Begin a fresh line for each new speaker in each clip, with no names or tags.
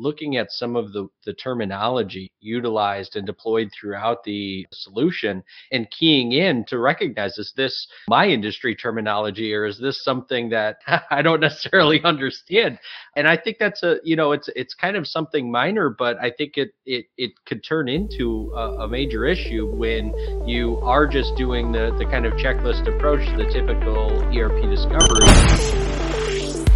looking at some of the, the terminology utilized and deployed throughout the solution and keying in to recognize is this my industry terminology or is this something that I don't necessarily understand? And I think that's a you know it's it's kind of something minor, but I think it it it could turn into a, a major issue when you are just doing the the kind of checklist approach, to the typical ERP discovery.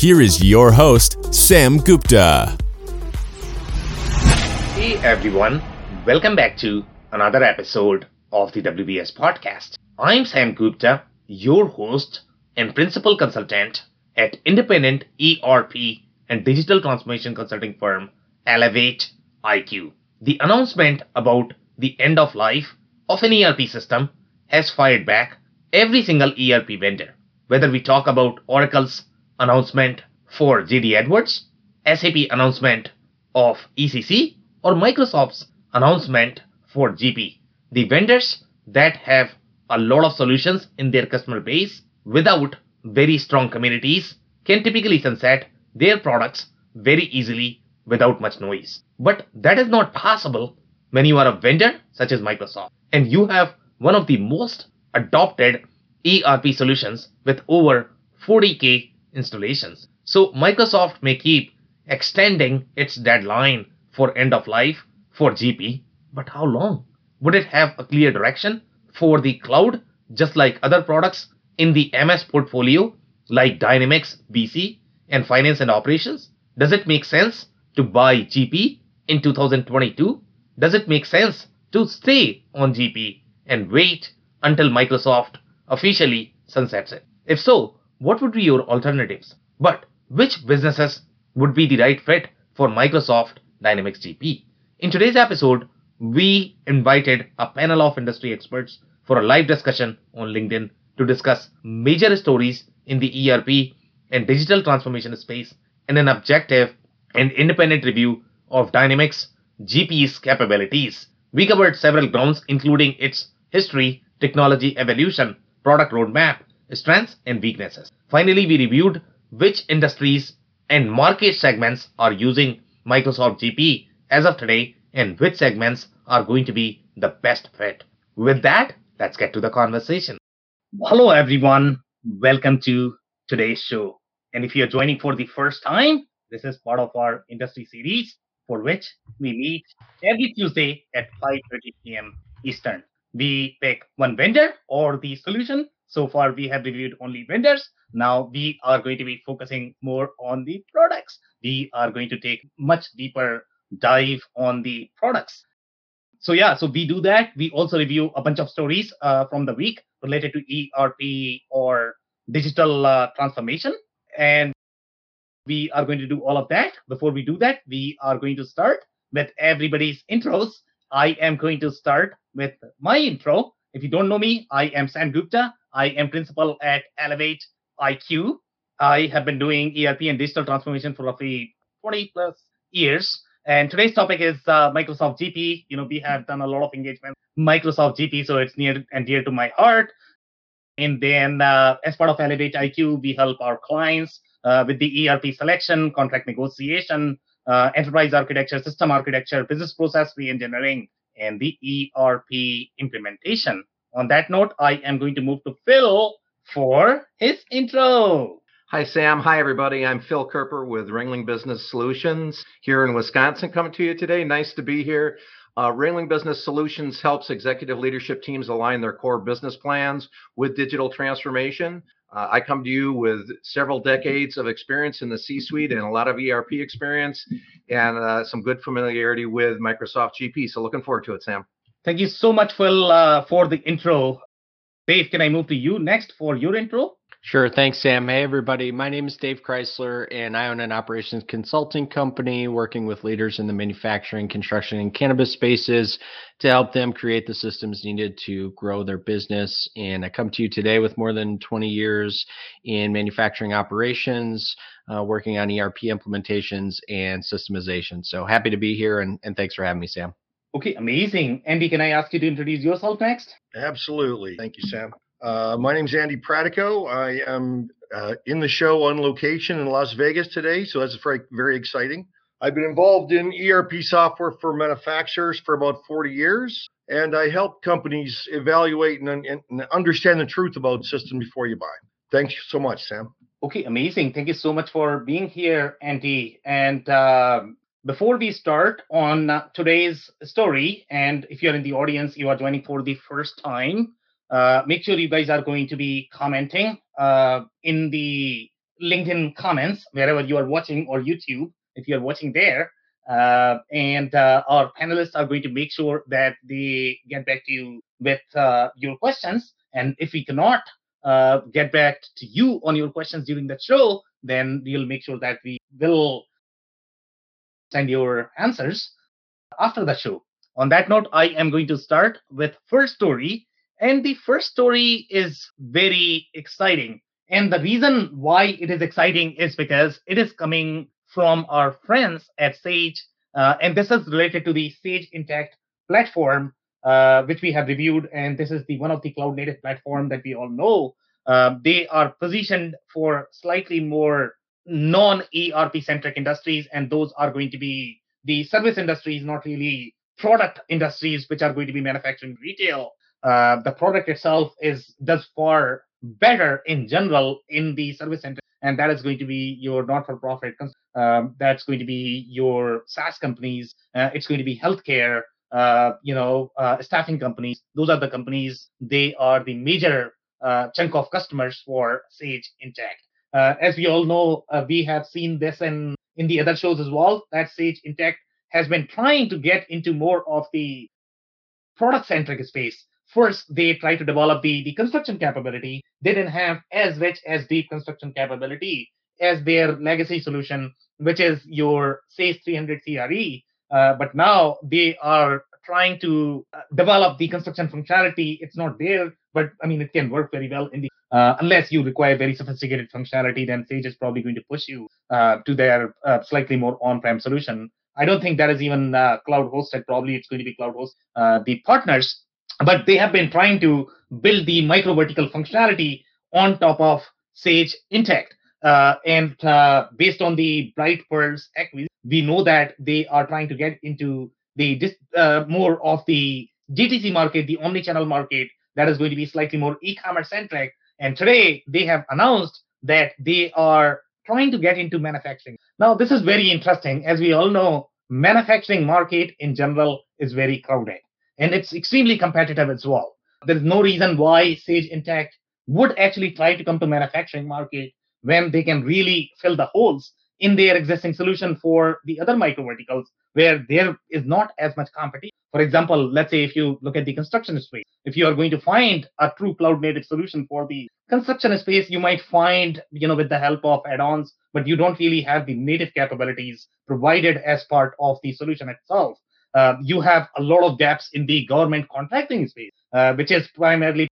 here is your host, Sam Gupta.
Hey everyone, welcome back to another episode of the WBS podcast. I'm Sam Gupta, your host and principal consultant at independent ERP and digital transformation consulting firm Elevate IQ. The announcement about the end of life of an ERP system has fired back every single ERP vendor. Whether we talk about Oracle's announcement for JD Edwards, SAP announcement of ECC, or Microsoft's announcement for GP. The vendors that have a lot of solutions in their customer base without very strong communities can typically sunset their products very easily without much noise. But that is not possible when you are a vendor such as Microsoft and you have one of the most adopted ERP solutions with over 40k installations. So Microsoft may keep extending its deadline for end of life for GP, but how long? Would it have a clear direction for the cloud, just like other products in the MS portfolio, like Dynamics BC and Finance and Operations? Does it make sense to buy GP in 2022? Does it make sense to stay on GP and wait until Microsoft officially sunsets it? If so, what would be your alternatives? But which businesses would be the right fit for Microsoft Dynamics GP? In today's episode, we invited a panel of industry experts for a live discussion on LinkedIn to discuss major stories in the ERP and digital transformation space and an objective and independent review of Dynamics GP's capabilities. We covered several grounds, including its history, technology evolution, product roadmap, strengths and weaknesses. Finally, we reviewed which industries and market segments are using Microsoft GP as of today and which segments are going to be the best fit. With that, let's get to the conversation. Hello, everyone. Welcome to today's show. And if you're joining for the first time, this is part of our industry series for which we meet every Tuesday at 5:30 p.m. Eastern. We pick one vendor or the solution so far, we have reviewed only vendors. Now we are going to be focusing more on the products. We are going to take much deeper dive on the products. So yeah, so we do that. We also review a bunch of stories uh, from the week related to ERP or digital uh, transformation, and we are going to do all of that. Before we do that, we are going to start with everybody's intros. I am going to start with my intro. If you don't know me, I am Sam Gupta. I am principal at Elevate IQ. I have been doing ERP and digital transformation for roughly 20 plus years. And today's topic is uh, Microsoft GP. You know, we have done a lot of engagement Microsoft GP, so it's near and dear to my heart. And then, uh, as part of Elevate IQ, we help our clients uh, with the ERP selection, contract negotiation, uh, enterprise architecture, system architecture, business process reengineering, and the ERP implementation. On that note, I am going to move to Phil for his intro.
Hi, Sam. Hi, everybody. I'm Phil Kerper with Ringling Business Solutions here in Wisconsin coming to you today. Nice to be here. Uh, Ringling Business Solutions helps executive leadership teams align their core business plans with digital transformation. Uh, I come to you with several decades of experience in the C suite and a lot of ERP experience and uh, some good familiarity with Microsoft GP. So, looking forward to it, Sam.
Thank you so much, Phil, uh, for the intro. Dave, can I move to you next for your intro?
Sure. Thanks, Sam. Hey, everybody. My name is Dave Chrysler, and I own an operations consulting company working with leaders in the manufacturing, construction, and cannabis spaces to help them create the systems needed to grow their business. And I come to you today with more than 20 years in manufacturing operations, uh, working on ERP implementations and systemization. So happy to be here, and, and thanks for having me, Sam.
Okay, amazing. Andy, can I ask you to introduce yourself next?
Absolutely. Thank you, Sam. Uh, my name is Andy Pratico. I am uh, in the show on location in Las Vegas today, so that's very, very exciting. I've been involved in ERP software for manufacturers for about 40 years, and I help companies evaluate and, and understand the truth about system before you buy. Thanks so much, Sam.
Okay, amazing. Thank you so much for being here, Andy. And uh, before we start on today's story, and if you're in the audience, you are joining for the first time, uh, make sure you guys are going to be commenting uh, in the LinkedIn comments wherever you are watching or YouTube if you are watching there. Uh, and uh, our panelists are going to make sure that they get back to you with uh, your questions. And if we cannot get back to you on your questions during the show, then we'll make sure that we will send your answers after the show. On that note, I am going to start with first story and the first story is very exciting. And the reason why it is exciting is because it is coming from our friends at Sage. Uh, and this is related to the Sage Intacct platform, uh, which we have reviewed. And this is the one of the cloud native platform that we all know. Uh, they are positioned for slightly more non ERP centric industries, and those are going to be the service industries, not really product industries, which are going to be manufacturing, retail, uh, the product itself is does far better in general in the service center and that is going to be your not-for-profit um, that's going to be your saas companies uh, it's going to be healthcare uh, you know uh, staffing companies. Those are the companies they are the major uh, chunk of customers for sage intacct uh, as we all know we have seen this in in the other shows as well that sage intacct has been trying to get into more of the product centric space first they tried to develop the, the construction capability. They didn't have as rich as deep construction capability as their legacy solution, which is your Sage 300 CRE. Uh, but now they are trying to uh, develop the construction functionality. It's not there, but I mean, it can work very well in the uh, unless you require very sophisticated functionality, then Sage is probably going to push you uh, to their uh, slightly more on-prem solution. I don't think that is even uh, cloud hosted. Probably it's going to be cloud hosted. the partners but they have been trying to build the micro vertical functionality on top of Sage Intacct. Uh, and uh, based on the Bright Pearls acquisition, we know that they are trying to get into the uh, more of the DTC market, the omni-channel market that is going to be slightly more e-commerce centric. And today they have announced that they are trying to get into manufacturing. Now, this is very interesting. As we all know, manufacturing market in general is very crowded and it's extremely competitive as well. There's no reason why Sage Intacct would actually try to come to manufacturing market when they can really fill the holes in their existing solution for the other micro verticals where there is not as much competition. For example, let's say if you look at the construction space, if you are going to find a true cloud native solution for the construction space, you might find, you know, with the help of add-ons, but you don't really have the native capabilities provided as part of the solution itself. Uh, you have a lot of gaps in the government contracting space, uh, which is primarily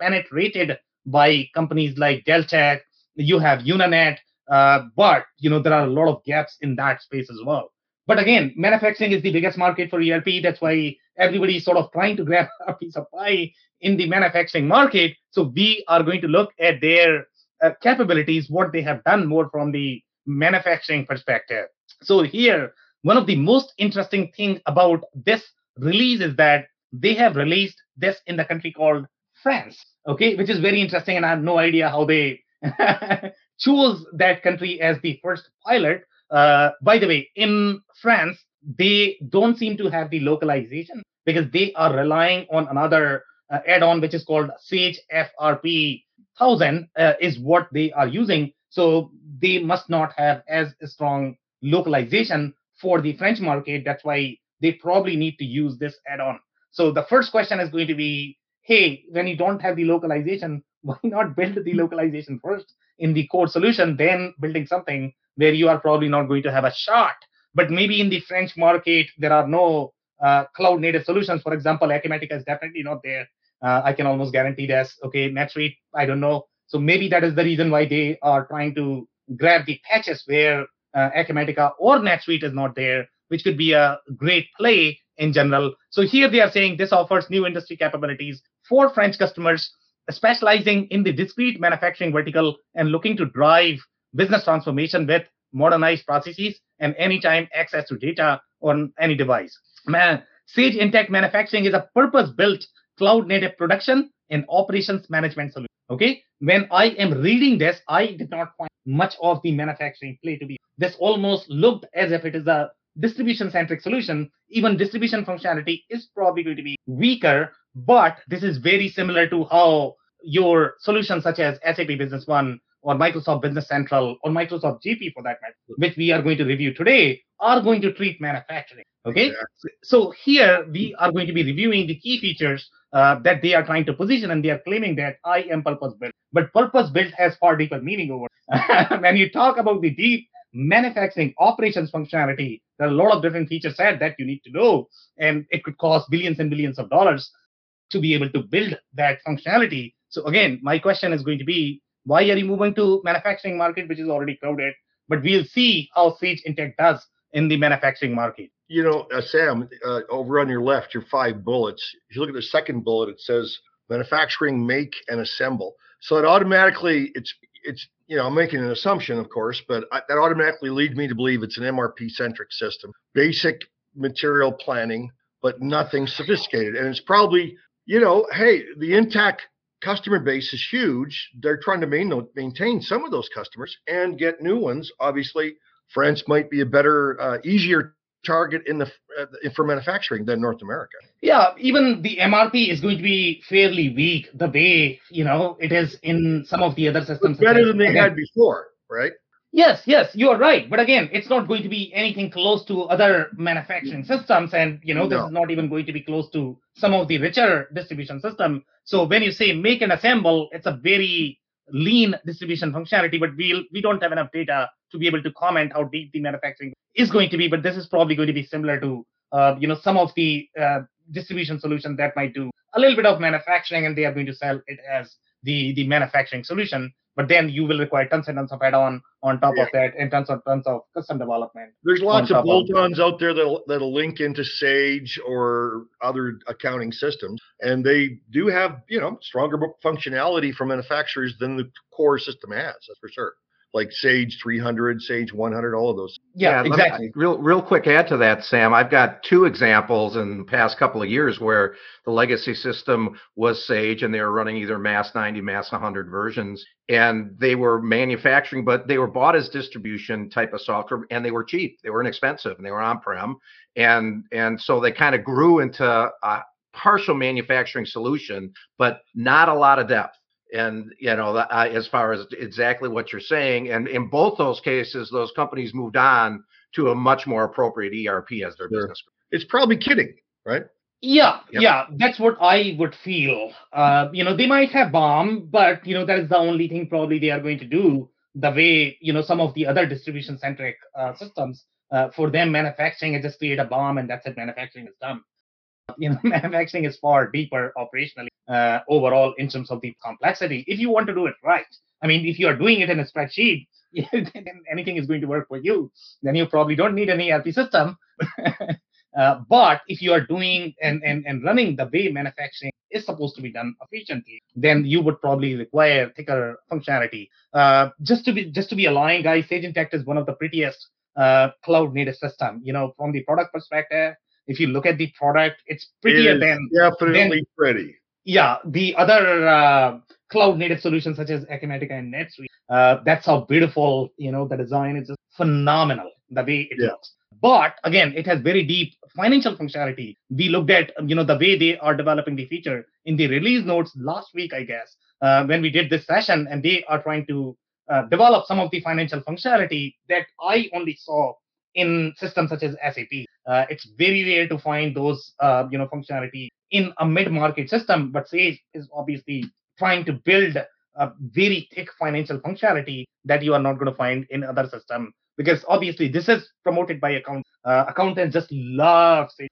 penetrated by companies like Deltek. You have Unanet, uh, but you know there are a lot of gaps in that space as well. But again, manufacturing is the biggest market for ERP. That's why everybody is sort of trying to grab a piece of pie in the manufacturing market. So we are going to look at their uh, capabilities, what they have done more from the manufacturing perspective. So here, one of the most interesting things about this release is that they have released this in the country called France, okay, which is very interesting, and I have no idea how they chose that country as the first pilot. Uh, by the way, in France, they don't seem to have the localization because they are relying on another uh, add-on which is called Sage FRP 1000 uh, is what they are using. So they must not have as strong localization for the French market. That's why they probably need to use this add-on. So the first question is going to be, hey, when you don't have the localization, why not build the localization first in the core solution, then building something where you are probably not going to have a shot. But maybe in the French market, there are no uh, cloud native solutions. For example, Acumatica is definitely not there. Uh, I can almost guarantee this. Okay, NetSuite, I don't know. So maybe that is the reason why they are trying to grab the patches where uh, Acumatica or NetSuite is not there, which could be a great play in general. So here they are saying this offers new industry capabilities for French customers specializing in the discrete manufacturing vertical and looking to drive business transformation with modernized processes and anytime access to data on any device. Man, Sage Intacct Manufacturing is a purpose-built cloud-native production and operations management solution. Okay, when I am reading this, I did not find much of the manufacturing play to be. This almost looked as if it is a distribution centric solution. Even distribution functionality is probably going to be weaker, but this is very similar to how your solutions such as SAP Business One or Microsoft Business Central or Microsoft GP for that matter, which we are going to review today, are going to treat manufacturing. Okay. So here we are going to be reviewing the key features uh, that they are trying to position and they are claiming that I am purpose built. But purpose built has far deeper meaning over. when you talk about the deep manufacturing operations functionality, there are a lot of different feature set that you need to know, and it could cost billions and billions of dollars to be able to build that functionality. So again, my question is going to be, why are you moving to manufacturing market, which is already crowded? But we'll see how Sage Intacct does in the manufacturing market.
You know, uh, Sam, uh, over on your left, your five bullets. If you look at the second bullet, it says manufacturing, make, and assemble. So it automatically, it's it's you know, I'm making an assumption, of course, but I, that automatically leads me to believe it's an MRP centric system, basic material planning, but nothing sophisticated. And it's probably, you know, hey, the Intacct customer base is huge. They're trying to main, maintain some of those customers and get new ones. Obviously, France might be a better, uh, easier target in the uh, for manufacturing than North America.
Yeah, even the MRP is going to be fairly weak the way you know it is in some of the other systems.
It's better than they had before, right?
Yes, yes, you are right. But again, it's not going to be anything close to other manufacturing systems, and you know no. this is not even going to be close to some of the richer distribution system. So when you say make and assemble, it's a very lean distribution functionality, but we we'll, we don't have enough data to be able to comment how deep the manufacturing is going to be. But this is probably going to be similar to uh, you know some of the uh, distribution solutions that might do a little bit of manufacturing, and they are going to sell it as the the manufacturing solution but then you will require tons and tons of add-on on top yeah. of that and tons and tons of custom development.
There's lots of bolt-ons out there that'll, that'll link into Sage or other accounting systems, and they do have you know stronger functionality for manufacturers than the core system has. That's for sure like Sage 300, Sage 100, all of those.
Yeah, yeah exactly.
Me, real, real quick add to that, Sam. I've got two examples in the past couple of years where the legacy system was Sage and they were running either MAS 90, MAS 100 versions, and they were manufacturing, but they were bought as distribution type of software, and they were cheap, they were inexpensive, and they were on-prem, and and so they kind of grew into a partial manufacturing solution, but not a lot of depth and you know uh, as far as exactly what you're saying and in both those cases those companies moved on to a much more appropriate erp as their sure. business
it's probably kidding right
yeah yep. yeah that's what i would feel uh, you know they might have BOM but you know that is the only thing probably they are going to do the way you know some of the other distribution centric uh, systems uh, for them manufacturing is just create a BOM and that's it manufacturing is done you know manufacturing is far deeper operationally uh, overall in terms of the complexity if you want to do it right i mean if you are doing it in a spreadsheet then anything is going to work for you then you probably don't need an erp system uh, but if you are doing and, and, and running the way manufacturing is supposed to be done efficiently, then you would probably require thicker functionality. Uh, just to be just to be aligned, guys, Sage Intacct is one of the prettiest uh, cloud native system. You know, from the product perspective, if you look at the product, it's prettier it than
pretty.
Yeah, the other uh, cloud native solutions such as Acumatica and NetSuite. Uh, that's how beautiful you know the design is just phenomenal the way it yeah. looks. But again, it has very deep financial functionality. We looked at you know the way they are developing the feature in the release notes last week, I guess, uh, when we did this session, and they are trying to uh, develop some of the financial functionality that I only saw in systems such as SAP. Uh, it's very rare to find those uh, you know functionality in a mid-market system, but Sage is obviously trying to build a very thick financial functionality that you are not going to find in other system because obviously this is promoted by account uh, accountants just love Sage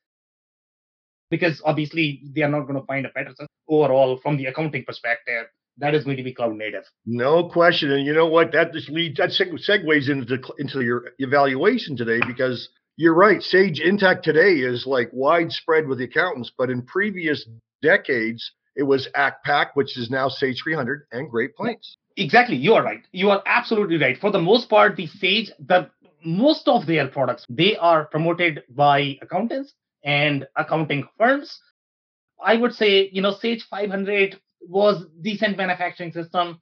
because obviously they are not going to find a better system overall from the accounting perspective that is going to be cloud native.
No question. And you know what? That just leads that segues into into your evaluation today because you're right. Sage Intacct today is like widespread with the accountants, but in previous decades, it was ACCPAC, which is now Sage 300 and Great Plains.
Exactly. You are right. You are absolutely right. For the most part, the Sage, the most of their products, they are promoted by accountants and accounting firms. I would say, you know, Sage 500 was decent manufacturing system.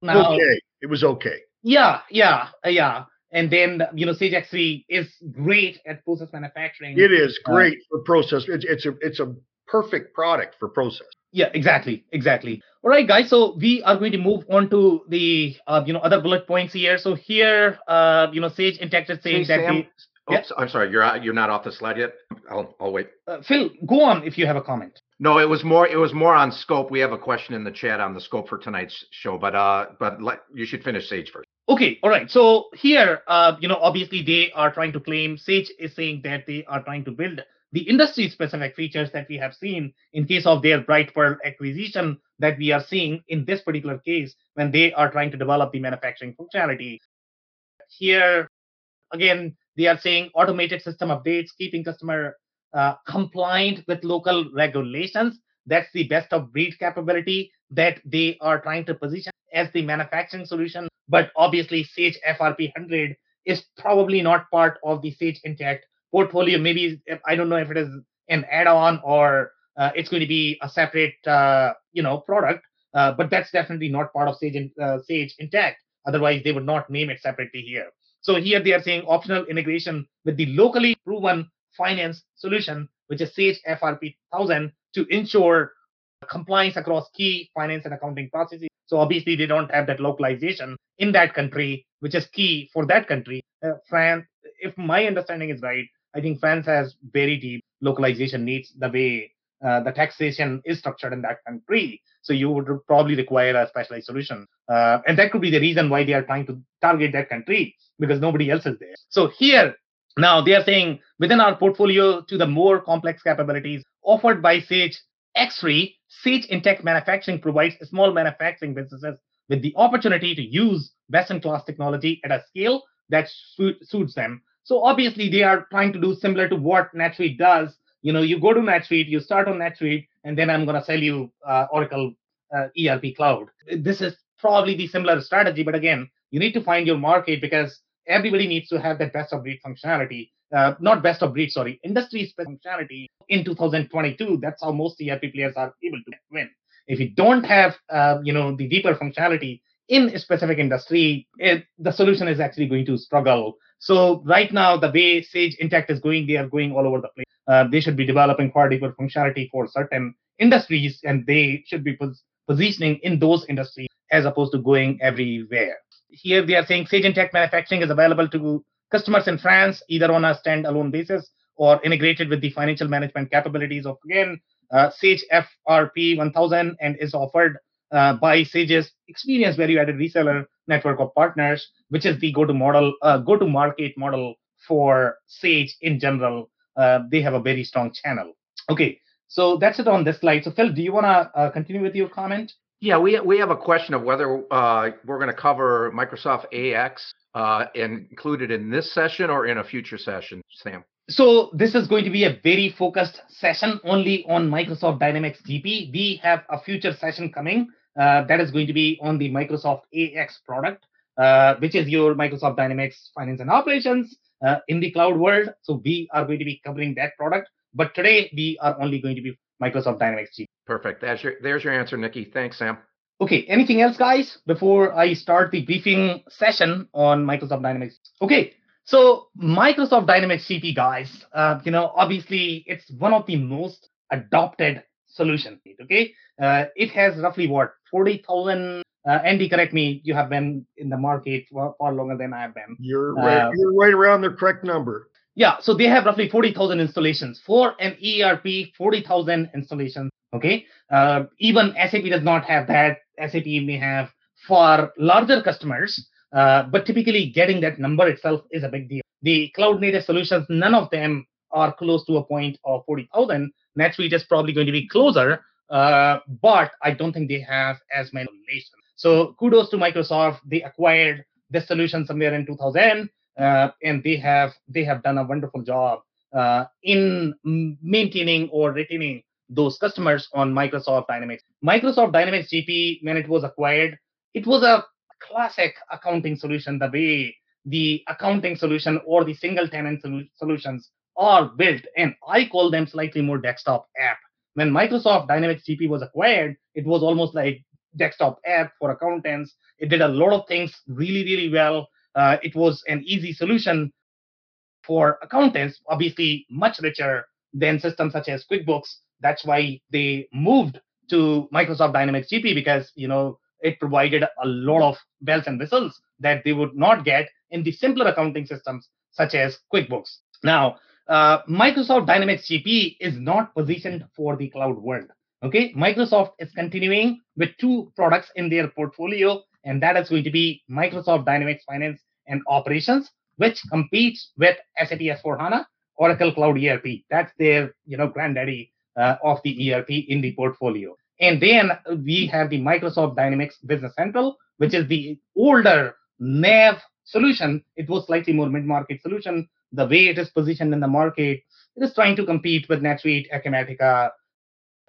Now, okay, it was okay.
Yeah, yeah, yeah. And then you know, Sage X3 is great at process manufacturing.
It is uh, great uh, for process. It's, it's a it's a perfect product for process.
Yeah, exactly, exactly. All right, guys. So we are going to move on to the uh, you know other bullet points here. So here, uh, you know, Sage Intacct is saying hey, that.
Sam, the, Oops, I'm sorry. You're you're not off the slide yet. I'll I'll wait.
Uh, Phil, go on if you have a comment.
No, it was more. It was more on scope. We have a question in the chat on the scope for tonight's show, but uh, but let, you should finish Sage first.
Okay, all right. So here, uh, you know, obviously they are trying to claim. Sage is saying that they are trying to build the industry-specific features that we have seen in case of their Brightpearl acquisition that we are seeing in this particular case when they are trying to develop the manufacturing functionality. Here, again, they are saying automated system updates, keeping customer uh, compliant with local regulations. That's the best of breed capability that they are trying to position as the manufacturing solution. But obviously, Sage FRP 100 is probably not part of the Sage Intacct portfolio. Maybe I don't know if it is an add-on or uh, it's going to be a separate, uh, you know, product. Uh, but that's definitely not part of Sage, uh, Sage Intacct. Otherwise, they would not name it separately here. So here they are saying optional integration with the locally proven finance solution, which is Sage FRP 1000, to ensure compliance across key finance and accounting processes. So obviously they don't have that localization in that country, which is key for that country. Uh, France, if my understanding is right, I think France has very deep localization needs the way uh, the taxation is structured in that country. So you would probably require a specialized solution. Uh, and that could be the reason why they are trying to target that country because nobody else is there. So here, now they are saying within our portfolio to the more complex capabilities offered by Sage X3, Sage Intacct Manufacturing provides small manufacturing businesses with the opportunity to use best-in-class technology at a scale that suits them. So obviously they are trying to do similar to what NetSuite does. You know, you go to NetSuite, you start on NetSuite, and then I'm going to sell you uh, Oracle uh, ERP Cloud. This is probably the similar strategy, but again, you need to find your market because everybody needs to have that best of breed functionality. Uh, not best of breed, sorry, industry functionality in 2022. That's how most ERP players are able to win. If you don't have, uh, you know, the deeper functionality in a specific industry, it, the solution is actually going to struggle. So right now, the way Sage Intacct is going, they are going all over the place. Uh, they should be developing far deeper functionality for certain industries, and they should be pos- positioning in those industries as opposed to going everywhere. Here they are saying Sage Intacct manufacturing is available to customers in France either on a standalone basis or integrated with the financial management capabilities of again uh, Sage FRP 1000 and is offered uh, by Sage's experience value-added reseller network of partners, which is the go-to model, uh, go-to-market model for Sage in general. Uh, they have a very strong channel. Okay, so that's it on this slide. So Phil, do you want to uh, continue with your comment?
Yeah, we we have a question of whether uh, we're going to cover Microsoft AX uh, included in this session or in a future session, Sam.
So this is going to be a very focused session only on Microsoft Dynamics GP. We have a future session coming uh, that is going to be on the Microsoft AX product, uh, which is your Microsoft Dynamics Finance and Operations uh, in the cloud world. So we are going to be covering that product. But today we are only going to be Microsoft Dynamics GP.
Perfect. There's your, there's your answer, Nikki. Thanks, Sam.
Okay, anything else, guys, before I start the briefing session on Microsoft Dynamics? Okay, so Microsoft Dynamics GP, guys, uh, you know, obviously it's one of the most adopted solution. Okay, uh, it has roughly what 40,000. Uh, Andy, correct me. You have been in the market for far longer than I have been.
You're right. Uh, you're right around the correct number.
Yeah, so they have roughly 40,000 installations. For an ERP, 40,000 installations Okay, uh, even SAP does not have that. SAP may have for larger customers, uh, but typically getting that number itself is a big deal. The cloud native solutions, none of them are close to a point of 40,000. NetSuite is probably going to be closer, uh, but I don't think they have as many relations. So kudos to Microsoft. They acquired this solution somewhere in 2000, uh, and they have they have done a wonderful job uh, in maintaining or retaining those customers on Microsoft Dynamics. Microsoft Dynamics GP, when it was acquired, it was a classic accounting solution, the way the accounting solution or the single tenant solutions are built. And I call them slightly more desktop app. When Microsoft Dynamics GP was acquired, it was almost like desktop app for accountants. It did a lot of things really, really well. Uh, it was an easy solution for accountants, obviously much richer than systems such as QuickBooks. That's why they moved to Microsoft Dynamics GP because you know it provided a lot of bells and whistles that they would not get in the simpler accounting systems such as QuickBooks. Now, uh, Microsoft Dynamics GP is not positioned for the cloud world. Okay, Microsoft is continuing with two products in their portfolio, and that is going to be Microsoft Dynamics Finance and Operations, which competes with SAP S4HANA, Oracle Cloud ERP. That's their, you know, granddaddy uh, of the ERP in the portfolio. And then we have the Microsoft Dynamics Business Central, which is the older NAV solution. It was slightly more mid-market solution. The way it is positioned in the market, it is trying to compete with NetSuite, Acumatica,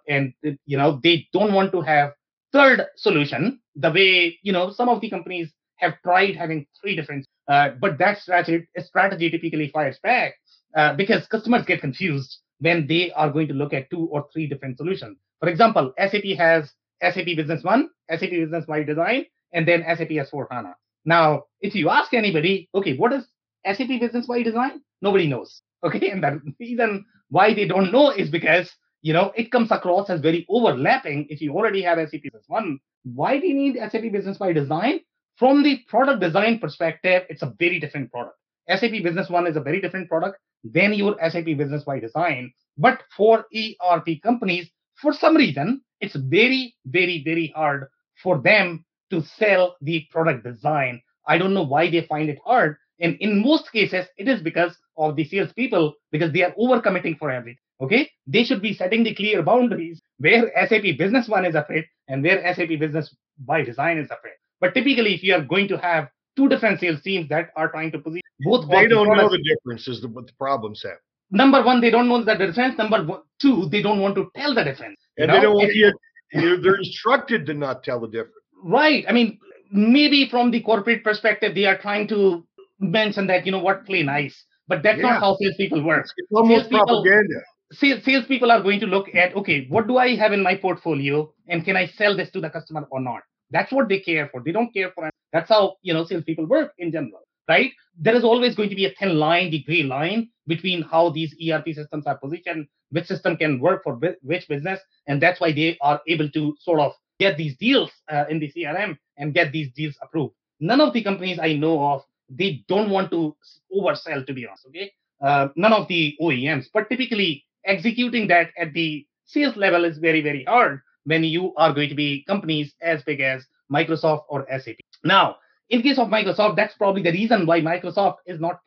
and you know they don't want to have third solution. The way you know some of the companies have tried having three different, uh, but that strategy strategy typically fires back uh, because customers get confused when they are going to look at two or three different solutions. For example, SAP has SAP Business One, SAP Business by Design, and then SAP S4 HANA. Now, if you ask anybody, okay, what is SAP Business by Design? Nobody knows. Okay, and the reason why they don't know is because you know it comes across as very overlapping. If you already have SAP Business One, why do you need SAP Business ByDesign? From the product design perspective, it's a very different product. SAP Business One is a very different product than your SAP Business by Design. But for ERP companies, for some reason, it's very, very, very hard for them to sell the product design. I don't know why they find it hard. And in most cases, it is because of the salespeople, because they are overcommitting for everything. Okay. They should be setting the clear boundaries where SAP Business One is afraid and where SAP Business by Design is afraid. But typically, if you are going to have two different sales teams that are trying to position both,
they don't know the difference. Is the, what the problem, Sam?
number one, they don't know the difference. Number one, two, they don't want to tell the difference.
And know? they don't want you, they're instructed to not tell the difference.
Right. I mean, maybe from the corporate perspective, they are trying to mention that, you know what, play nice. But that's yeah. not how salespeople work.
It's almost propaganda.
Sales, salespeople are going to look at, okay, what do I have in my portfolio and can I sell this to the customer or not? That's what they care for. They don't care for. That's how, you know, salespeople work in general right? There is always going to be a thin line, the gray line between how these ERP systems are positioned, which system can work for which business, and that's why they are able to sort of get these deals uh, in the CRM and get these deals approved. None of the companies I know of they don't want to oversell, to be honest. Okay, uh, none of the OEMs, but typically executing that at the sales level is very very hard when you are going to be companies as big as Microsoft or SAP. Now, in case of Microsoft, that's probably the reason why Microsoft is not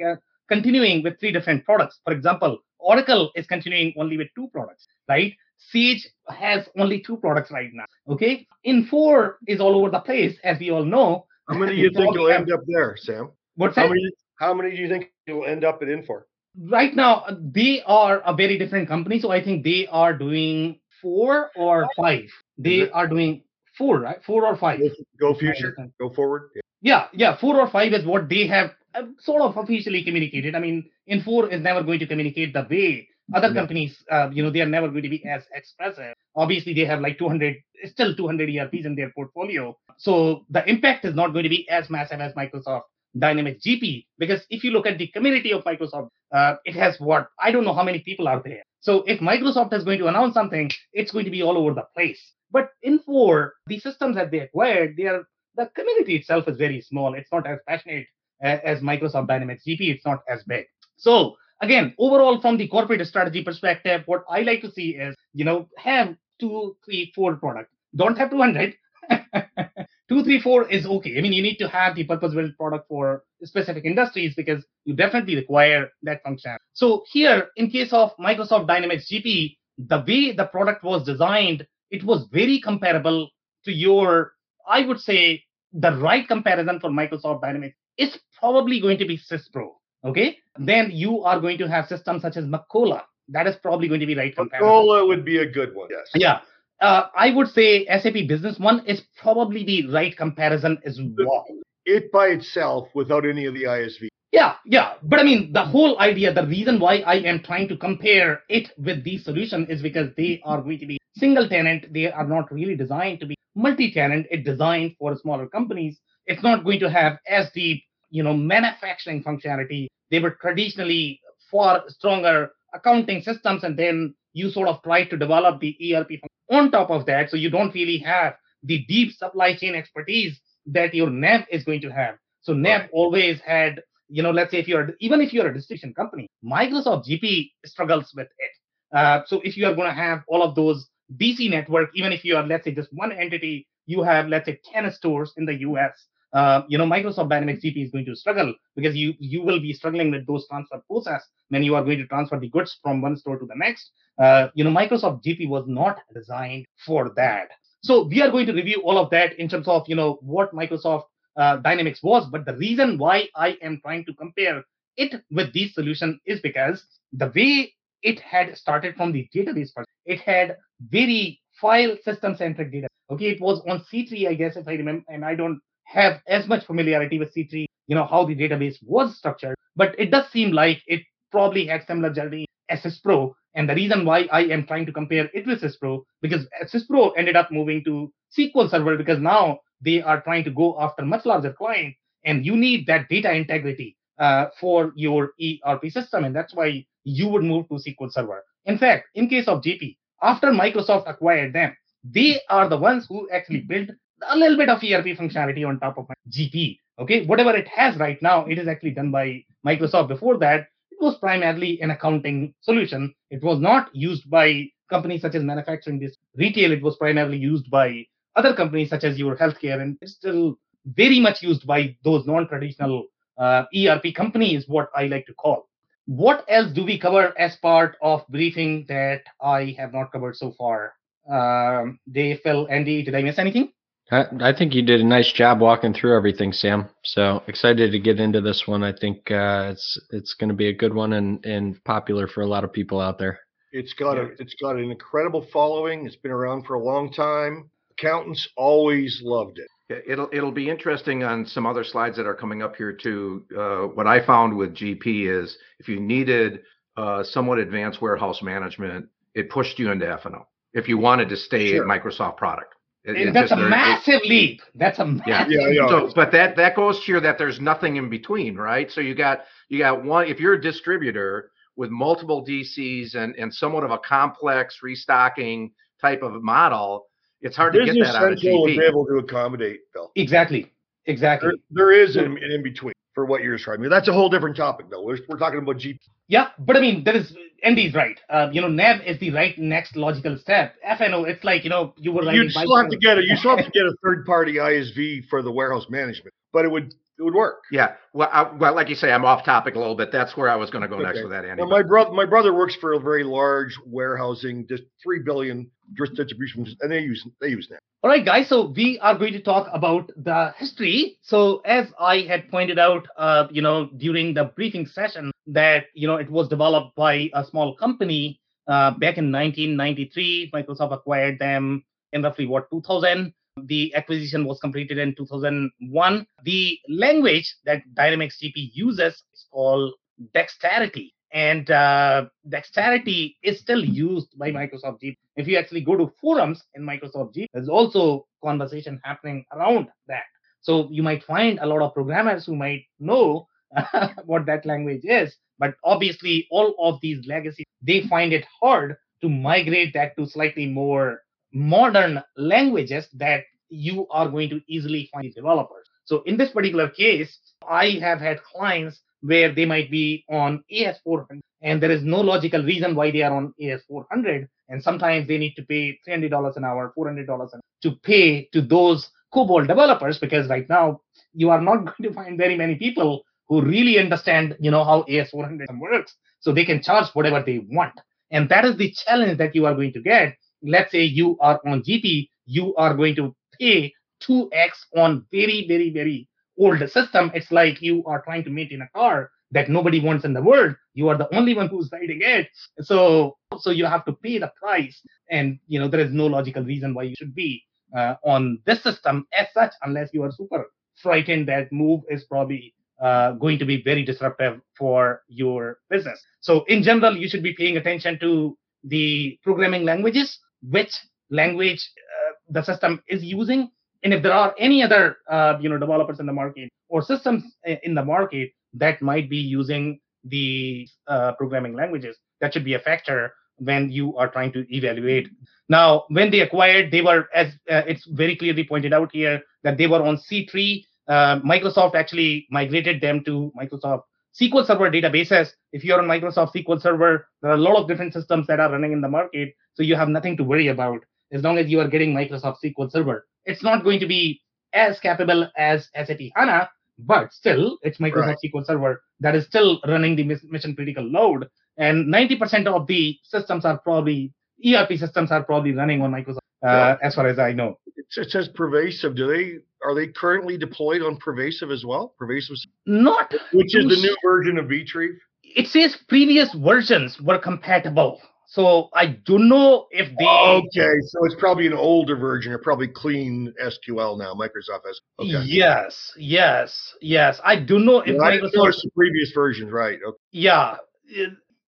continuing with three different products. For example, Oracle is continuing only with two products, right? Sage has only two products right now. Okay. Infor is all over the place, as we all know.
How many do you think you'll end up there, Sam?
What's
how
that?
Many, how many do you think you'll end up at Infor?
Right now, they are a very different company. So I think they are doing four or five. They are doing four, right? Four or five.
Go, future. Go forward.
Yeah. Yeah, yeah, four or five is what they have uh, sort of officially communicated. I mean, Infor is never going to communicate the way other yeah. companies, uh, you know, they are never going to be as expressive. Obviously, they have like 200, still 200 ERPs in their portfolio. So the impact is not going to be as massive as Microsoft Dynamics GP. Because if you look at the community of Microsoft, uh, it has what? I don't know how many people are there. So if Microsoft is going to announce something, it's going to be all over the place. But Infor, the systems that they acquired, they are the community itself is very small. It's not as passionate as Microsoft Dynamics GP. It's not as big. So again, overall, from the corporate strategy perspective, what I like to see is, you know, have two, three, four products. Don't have 200. two, three, four is okay. I mean, you need to have the purpose-built product for specific industries because you definitely require that function. So here, in case of Microsoft Dynamics GP, the way the product was designed, it was very comparable to your, I would say, the right comparison for Microsoft Dynamics is probably going to be SysPro. Okay, then you are going to have systems such as Macola. That is probably going to be right
comparison. Macola would be a good one. Yes.
Yeah. Uh, I would say SAP Business One is probably the right comparison as well.
It by itself, without any of the ISV.
Yeah, yeah. But I mean, the whole idea, the reason why I am trying to compare it with these solutions is because they are going to be single tenant. They are not really designed to be multi-tenant. It's designed for smaller companies. It's not going to have as deep, you know, manufacturing functionality. They were traditionally far stronger accounting systems, and then you sort of try to develop the ERP on top of that. So you don't really have the deep supply chain expertise that your NAV is going to have. So NAV always had, you know, let's say if you're even if you're a distribution company, Microsoft GP struggles with it. Uh, so if you are going to have all of those DC network, even if you are, let's say, just one entity, you have, let's say, 10 stores in the US. Uh, you know, Microsoft Dynamics GP is going to struggle because you you will be struggling with those transfer process when you are going to transfer the goods from one store to the next. Uh, you know, Microsoft GP was not designed for that. So we are going to review all of that in terms of you know what Microsoft uh, Dynamics was. But the reason why I am trying to compare it with these solution is because the way it had started from the database it had very file system centric data. Okay, it was on c-tree, I guess, if I remember, and I don't have as much familiarity with c-tree, you know, how the database was structured, but it does seem like it probably had similar journey as SysPro. And the reason why I am trying to compare it with SysPro, because SysPro ended up moving to SQL Server because now they are trying to go after much larger client, and you need that data integrity uh, for your ERP system, and that's why you would move to SQL Server. In fact, in case of GP, after Microsoft acquired them, they are the ones who actually built a little bit of ERP functionality on top of my GP. Okay, whatever it has right now, it is actually done by Microsoft. Before that, it was primarily an accounting solution. It was not used by companies such as manufacturing, this retail. It was primarily used by other companies such as your healthcare, and it's still very much used by those non-traditional uh, ERP companies, what I like to call. What else do we cover as part of briefing that I have not covered so far? Um, Dave, Phil, Andy, did I miss anything?
I, I think you did a nice job walking through everything, Sam. So excited to get into this one. I think uh, it's it's going to be a good one and, and popular for a lot of people out there.
It's got a it's got an incredible following. It's been around for a long time. Accountants always loved it.
It'll it'll be interesting on some other slides that are coming up here too. Uh, what I found with GP is if you needed uh, somewhat advanced warehouse management, it pushed you into F&O. If you wanted to stay sure. a Microsoft product,
it, it that's just, a massive it, leap. That's a massive
yeah, yeah, yeah. So, but that that goes to your that there's nothing in between, right? So you got you got one. If you're a distributor with multiple DCs and and somewhat of a complex restocking type of model, it's hard Business to get that out of GP.
would be able to accommodate, Bill.
Exactly. Exactly.
there, there is an, in between for what you're describing. That's a whole different topic, though. We're, we're talking about GP.
Yeah, but I mean, there is Andy's right. Uh, you know, NAV is the right next logical step. F&O, it's like you know, you were.
You still have to get it. You still have to get a third party ISV for the warehouse management, but it would it would work.
Yeah. Well, I, well, like you say, I'm off topic a little bit. That's where I was going to go okay. next with that, Andy.
Well, my brother, my brother works for a very large warehousing, just three billion distribution, and they use they use that.
All right, guys. So we are going to talk about the history. So as I had pointed out, uh, you know, during the briefing session, that you know it was developed by a small company uh, back in 1993. Microsoft acquired them in roughly what 2000 the acquisition was completed in 2001. The language that Dynamics GP uses is called Dexterity. And uh, Dexterity is still used by Microsoft GP. If you actually go to forums in Microsoft GP, there's also conversation happening around that. So you might find a lot of programmers who might know what that language is. But obviously, all of these legacy, they find it hard to migrate that to slightly more modern languages that you are going to easily find developers. So in this particular case, I have had clients where they might be on AS400 and there is no logical reason why they are on AS400. And sometimes they need to pay $300 an hour, $400 to pay to those COBOL developers because right now you are not going to find very many people who really understand, you know, how AS400 works. So they can charge whatever they want. And that is the challenge that you are going to get. Let's say you are on GP, you are going to pay 2x on very, very, very old system. It's like you are trying to maintain a car that nobody wants in the world. You are the only one who's riding it. So, so you have to pay the price. And, you know, there is no logical reason why you should be uh, on this system as such, unless you are super frightened that move is probably uh, going to be very disruptive for your business. So in general, you should be paying attention to the programming languages, which language uh, the system is using, and if there are any other uh, you know developers in the market or systems in the market that might be using the uh, programming languages, that should be a factor when you are trying to evaluate. Now, when they acquired, they were as uh, it's very clearly pointed out here that they were on c-tree uh, Microsoft actually migrated them to Microsoft SQL Server databases. If you're on Microsoft SQL Server, there are a lot of different systems that are running in the market, so you have nothing to worry about as long as you are getting Microsoft SQL Server. It's not going to be as capable as SAP HANA, but still, it's Microsoft right. SQL Server that is still running the mission critical load. And 90% of the systems are probably ERP systems are probably running on Microsoft, uh, as far as I know.
It says pervasive. Do they are they currently deployed on pervasive as well? Pervasive,
not
which is the new version of Btrieve.
It says previous versions were compatible. So I don't know if they.
Okay, so it's probably an older version, or probably clean SQL now, Microsoft has.
Okay. Yes, yes, yes. I don't know if
yeah, Microsoft. previous versions, right? Okay.
Yeah,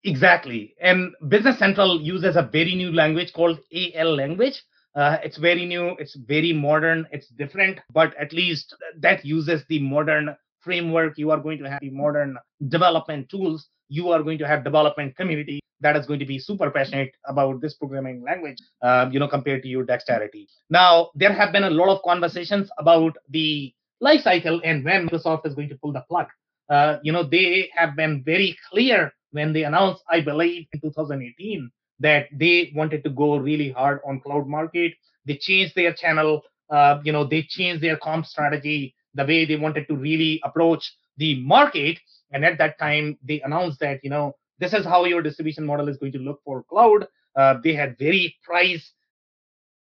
exactly. And Business Central uses a very new language called AL language, uh, it's very new, it's very modern, it's different, but at least that uses the modern framework. You are going to have the modern development tools. You are going to have development community that is going to be super passionate about this programming language, uh, you know, compared to your dexterity. Now, there have been a lot of conversations about the life cycle and when Microsoft is going to pull the plug. Uh, you know, they have been very clear when they announced, I believe, in 2018 that they wanted to go really hard on cloud market. They changed their channel, uh, you know, they changed their comp strategy, the way they wanted to really approach the market. And at that time, they announced that, you know, this is how your distribution model is going to look for cloud. Uh, they had very price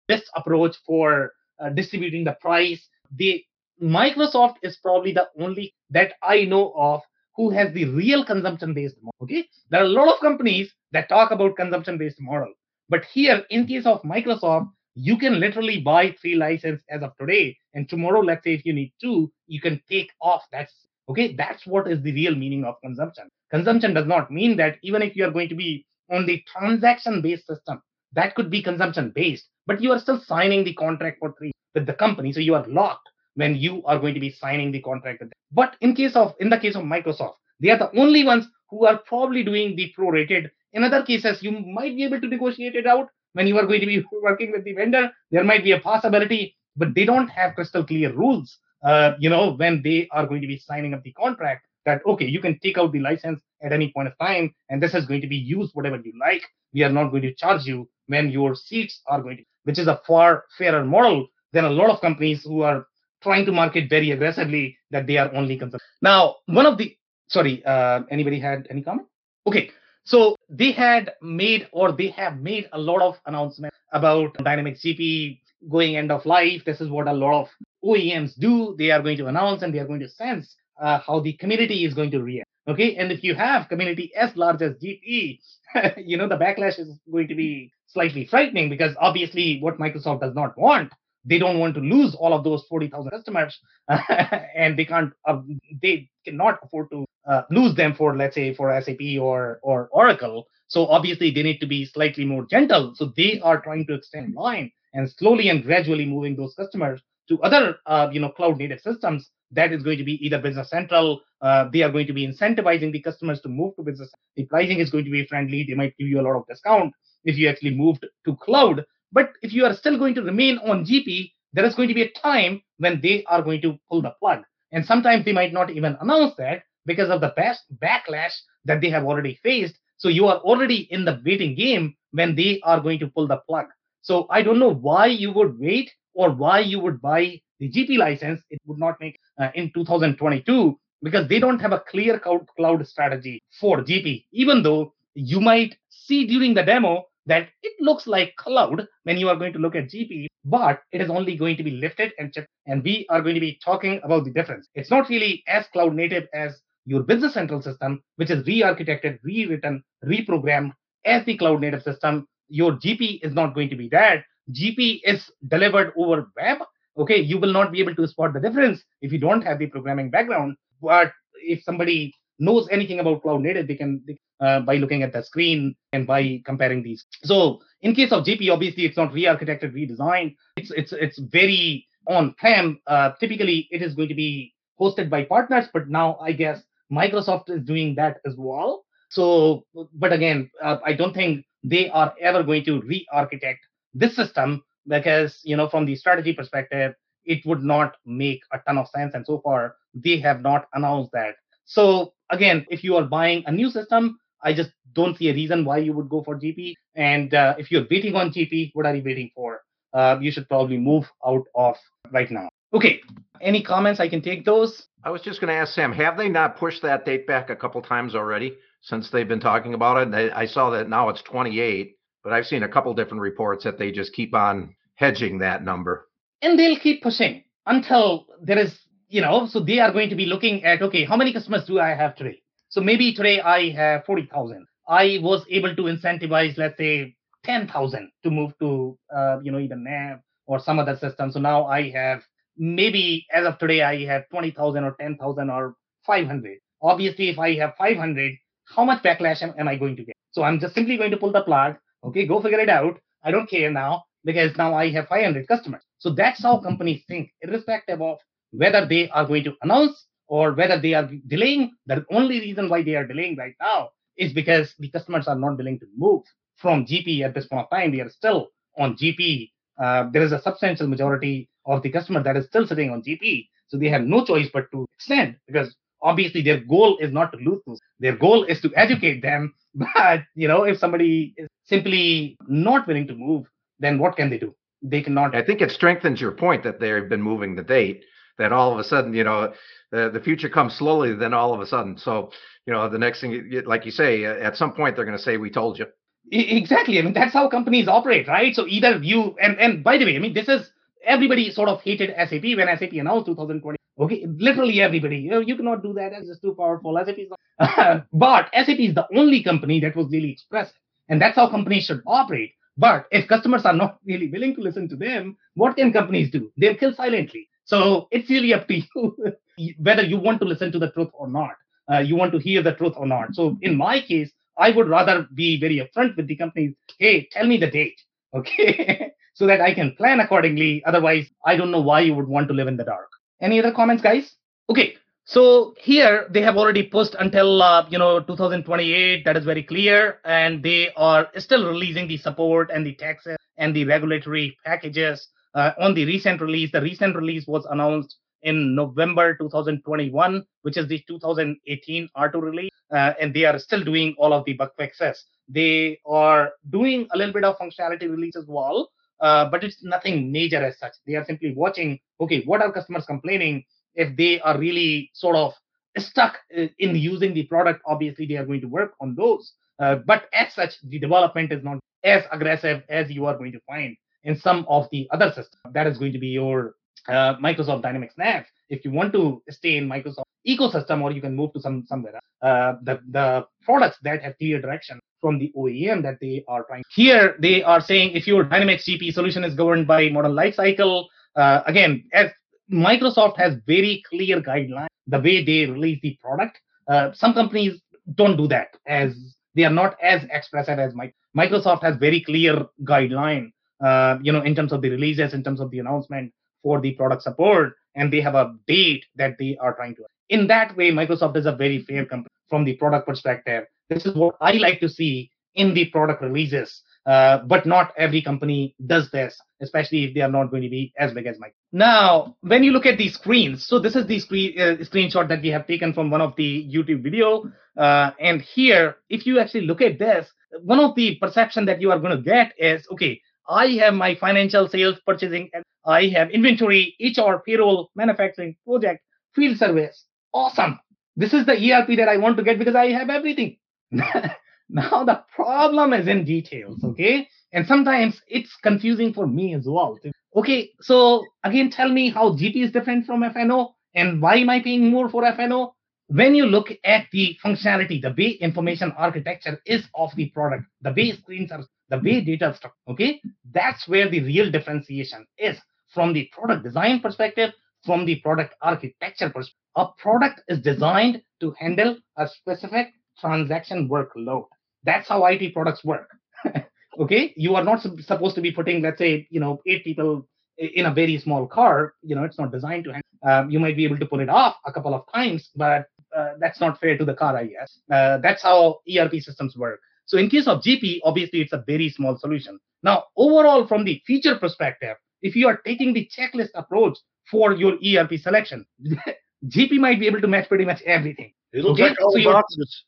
this approach for uh, distributing the price. They Microsoft is probably the only that I know of who has the real consumption based model. Okay, there are a lot of companies that talk about consumption based model, but here, in case of Microsoft, you can literally buy three license as of today, and tomorrow, let's say if you need two, you can take off. That's okay. That's what is the real meaning of consumption. Consumption does not mean that even if you are going to be on the transaction based system, that could be consumption based, but you are still signing the contract for three with the company, so you are locked when you are going to be signing the contract with them. But in case of in the case of Microsoft, they are the only ones who are probably doing the prorated. In other cases, you might be able to negotiate it out when you are going to be working with the vendor. There might be a possibility, but they don't have crystal clear rules. Uh, you know, when they are going to be signing up the contract, that okay, you can take out the license at any point of time, and this is going to be used whatever you like. We are not going to charge you when your seats are going to, which is a far fairer model than a lot of companies who are trying to market very aggressively that they are only concerned. Now, one of the sorry, uh, anybody had any comment? Okay, so they had made or they have made a lot of announcements about dynamic GP going end of life. This is what a lot of OEMs do. They are going to announce and they are going to sense uh, how the community is going to react. Okay, and if you have community as large as GP, you know the backlash is going to be slightly frightening because obviously what Microsoft does not want they don't want to lose all of those 40,000 customers and they can't uh, they cannot afford to uh, lose them for let's say for SAP or or Oracle so obviously they need to be slightly more gentle so they are trying to extend line and slowly and gradually moving those customers to other uh, you know cloud native systems that is going to be either business central uh, they are going to be incentivizing the customers to move to business the pricing is going to be friendly they might give you a lot of discount if you actually moved to cloud but if you are still going to remain on GP, there is going to be a time when they are going to pull the plug. And sometimes they might not even announce that, because of the past backlash that they have already faced. So you are already in the waiting game when they are going to pull the plug. So I don't know why you would wait or why you would buy the GP license. It would not make uh, in 2022 because they don't have a clear cloud strategy for GP, even though you might see during the demo that it looks like cloud when you are going to look at GP, but it is only going to be lifted and checked. And we are going to be talking about the difference. It's not really as cloud native as your business central system, which is re-architected, rewritten, reprogrammed as the cloud native system. Your GP is not going to be that. GP is delivered over web. Okay, you will not be able to spot the difference if you don't have the programming background. But if somebody knows anything about cloud native, they can uh, by looking at the screen and by comparing these. So in case of GP, obviously it's not re-architected, redesigned. It's it's it's very on-prem. Uh, typically, it is going to be hosted by partners, but now I guess Microsoft is doing that as well. So, but again, uh, I don't think they are ever going to re-architect this system because you know from the strategy perspective, it would not make a ton of sense. And so far, they have not announced that. So again, if you are buying a new system, I just don't see a reason why you would go for GP. And uh, if you're waiting on GP, what are you waiting for? Uh, you should probably move out of right now. Okay. Any comments? I can take those.
I was just going to ask Sam, have they not pushed that date back a couple times already since they've been talking about it? And I saw that now it's 28, but I've seen a couple different reports that they just keep on hedging that number.
And they'll keep pushing until there is you know, so they are going to be looking at, okay, how many customers do I have today? So maybe today I have 40,000. I was able to incentivize, let's say, 10,000 to move to, uh, you know, either NAV or some other system. So now I have maybe as of today, I have 20,000 or 10,000 or 500. Obviously, if I have 500, how much backlash am, am I going to get? So I'm just simply going to pull the plug. Okay, go figure it out. I don't care now because now I have 500 customers. So that's how companies think, irrespective of whether they are going to announce or whether they are delaying. The only reason why they are delaying right now is because the customers are not willing to move from GP at this point of time. They are still on GP. Uh, there is a substantial majority of the customer that is still sitting on GP. So they have no choice but to extend because obviously their goal is not to lose those. Their goal is to educate them. But you know, if somebody is simply not willing to move, then what can they do? They cannot.
I think it strengthens your point that they've been moving the date that all of a sudden, you know, the, the future comes slowly, then all of a sudden. So, you know, the next thing, like you say, uh, at some point they're going to say, we told you.
Exactly. I mean, that's how companies operate, right? So either you, and, and by the way, I mean, this is, everybody sort of hated SAP when SAP announced 2020. Okay, literally everybody. You, know, you cannot do that. It's just too powerful. SAP is but SAP is the only company that was really expressive. And that's how companies should operate. But if customers are not really willing to listen to them, what can companies do? They'll kill silently. So it's really up to you whether you want to listen to the truth or not. Uh, you want to hear the truth or not. So in my case, I would rather be very upfront with the companies. Hey, tell me the date, okay, so that I can plan accordingly. Otherwise, I don't know why you would want to live in the dark. Any other comments, guys? Okay, so here they have already pushed until uh, you know 2028. That is very clear, and they are still releasing the support and the taxes and the regulatory packages uh, on the recent release. The recent release was announced in November 2021, which is the 2018 R2 release, uh, and they are still doing all of the bug fixes. They are doing a little bit of functionality release as well, uh, but it's nothing major as such. They are simply watching, okay, what are customers complaining? If they are really sort of stuck uh, in using the product, obviously they are going to work on those. Uh, but as such, the development is not as aggressive as you are going to find in some of the other systems. That is going to be your uh, Microsoft Dynamics NAV. If you want to stay in Microsoft ecosystem, or you can move to some somewhere. Uh, the the products that have clear direction from the OEM that they are trying. Here they are saying if your Dynamics GP solution is governed by model lifecycle, uh, again, as Microsoft has very clear guidelines the way they release the product. Uh, some companies don't do that as they are not as expressive as Microsoft has very clear guideline uh, you know, in terms of the releases, in terms of the announcement for the product support, and they have a date that they are trying to. In that way, Microsoft is a very fair company from the product perspective. This is what I like to see in the product releases. uh, but not every company does this, especially if they are not going to be as big as Mike. Now, when you look at these screens, so this is the screen uh, screenshot that we have taken from one of the YouTube video, uh, and here, if you actually look at this, one of the perception that you are going to get is, okay, I have my financial sales, purchasing, I have inventory, HR, payroll, manufacturing, project, field service. Awesome. This is the ERP that I want to get because I have everything. now the problem is in details, mm-hmm. okay? And sometimes it's confusing for me as well. Okay, so again, tell me how GP is different from F&O and why am I paying more for F&O? When you look at the functionality, the way information architecture is of the product, the way screens are, the way data structure, okay, that's where the real differentiation is from the product design perspective, from the product architecture perspective. A product is designed to handle a specific transaction workload. That's how IT products work. okay, you are not supposed to be putting, let's say, you know, eight people in a very small car. You know, it's not designed to. Um, you might be able to pull it off a couple of times, but uh, that's not fair to the car, I guess. Uh, that's how ERP systems work. So in case of GP, obviously it's a very small solution. Now, overall, from the feature perspective, if you are taking the checklist approach for your ERP selection, GP might be able to match pretty much everything.
It'll okay? check all so boxes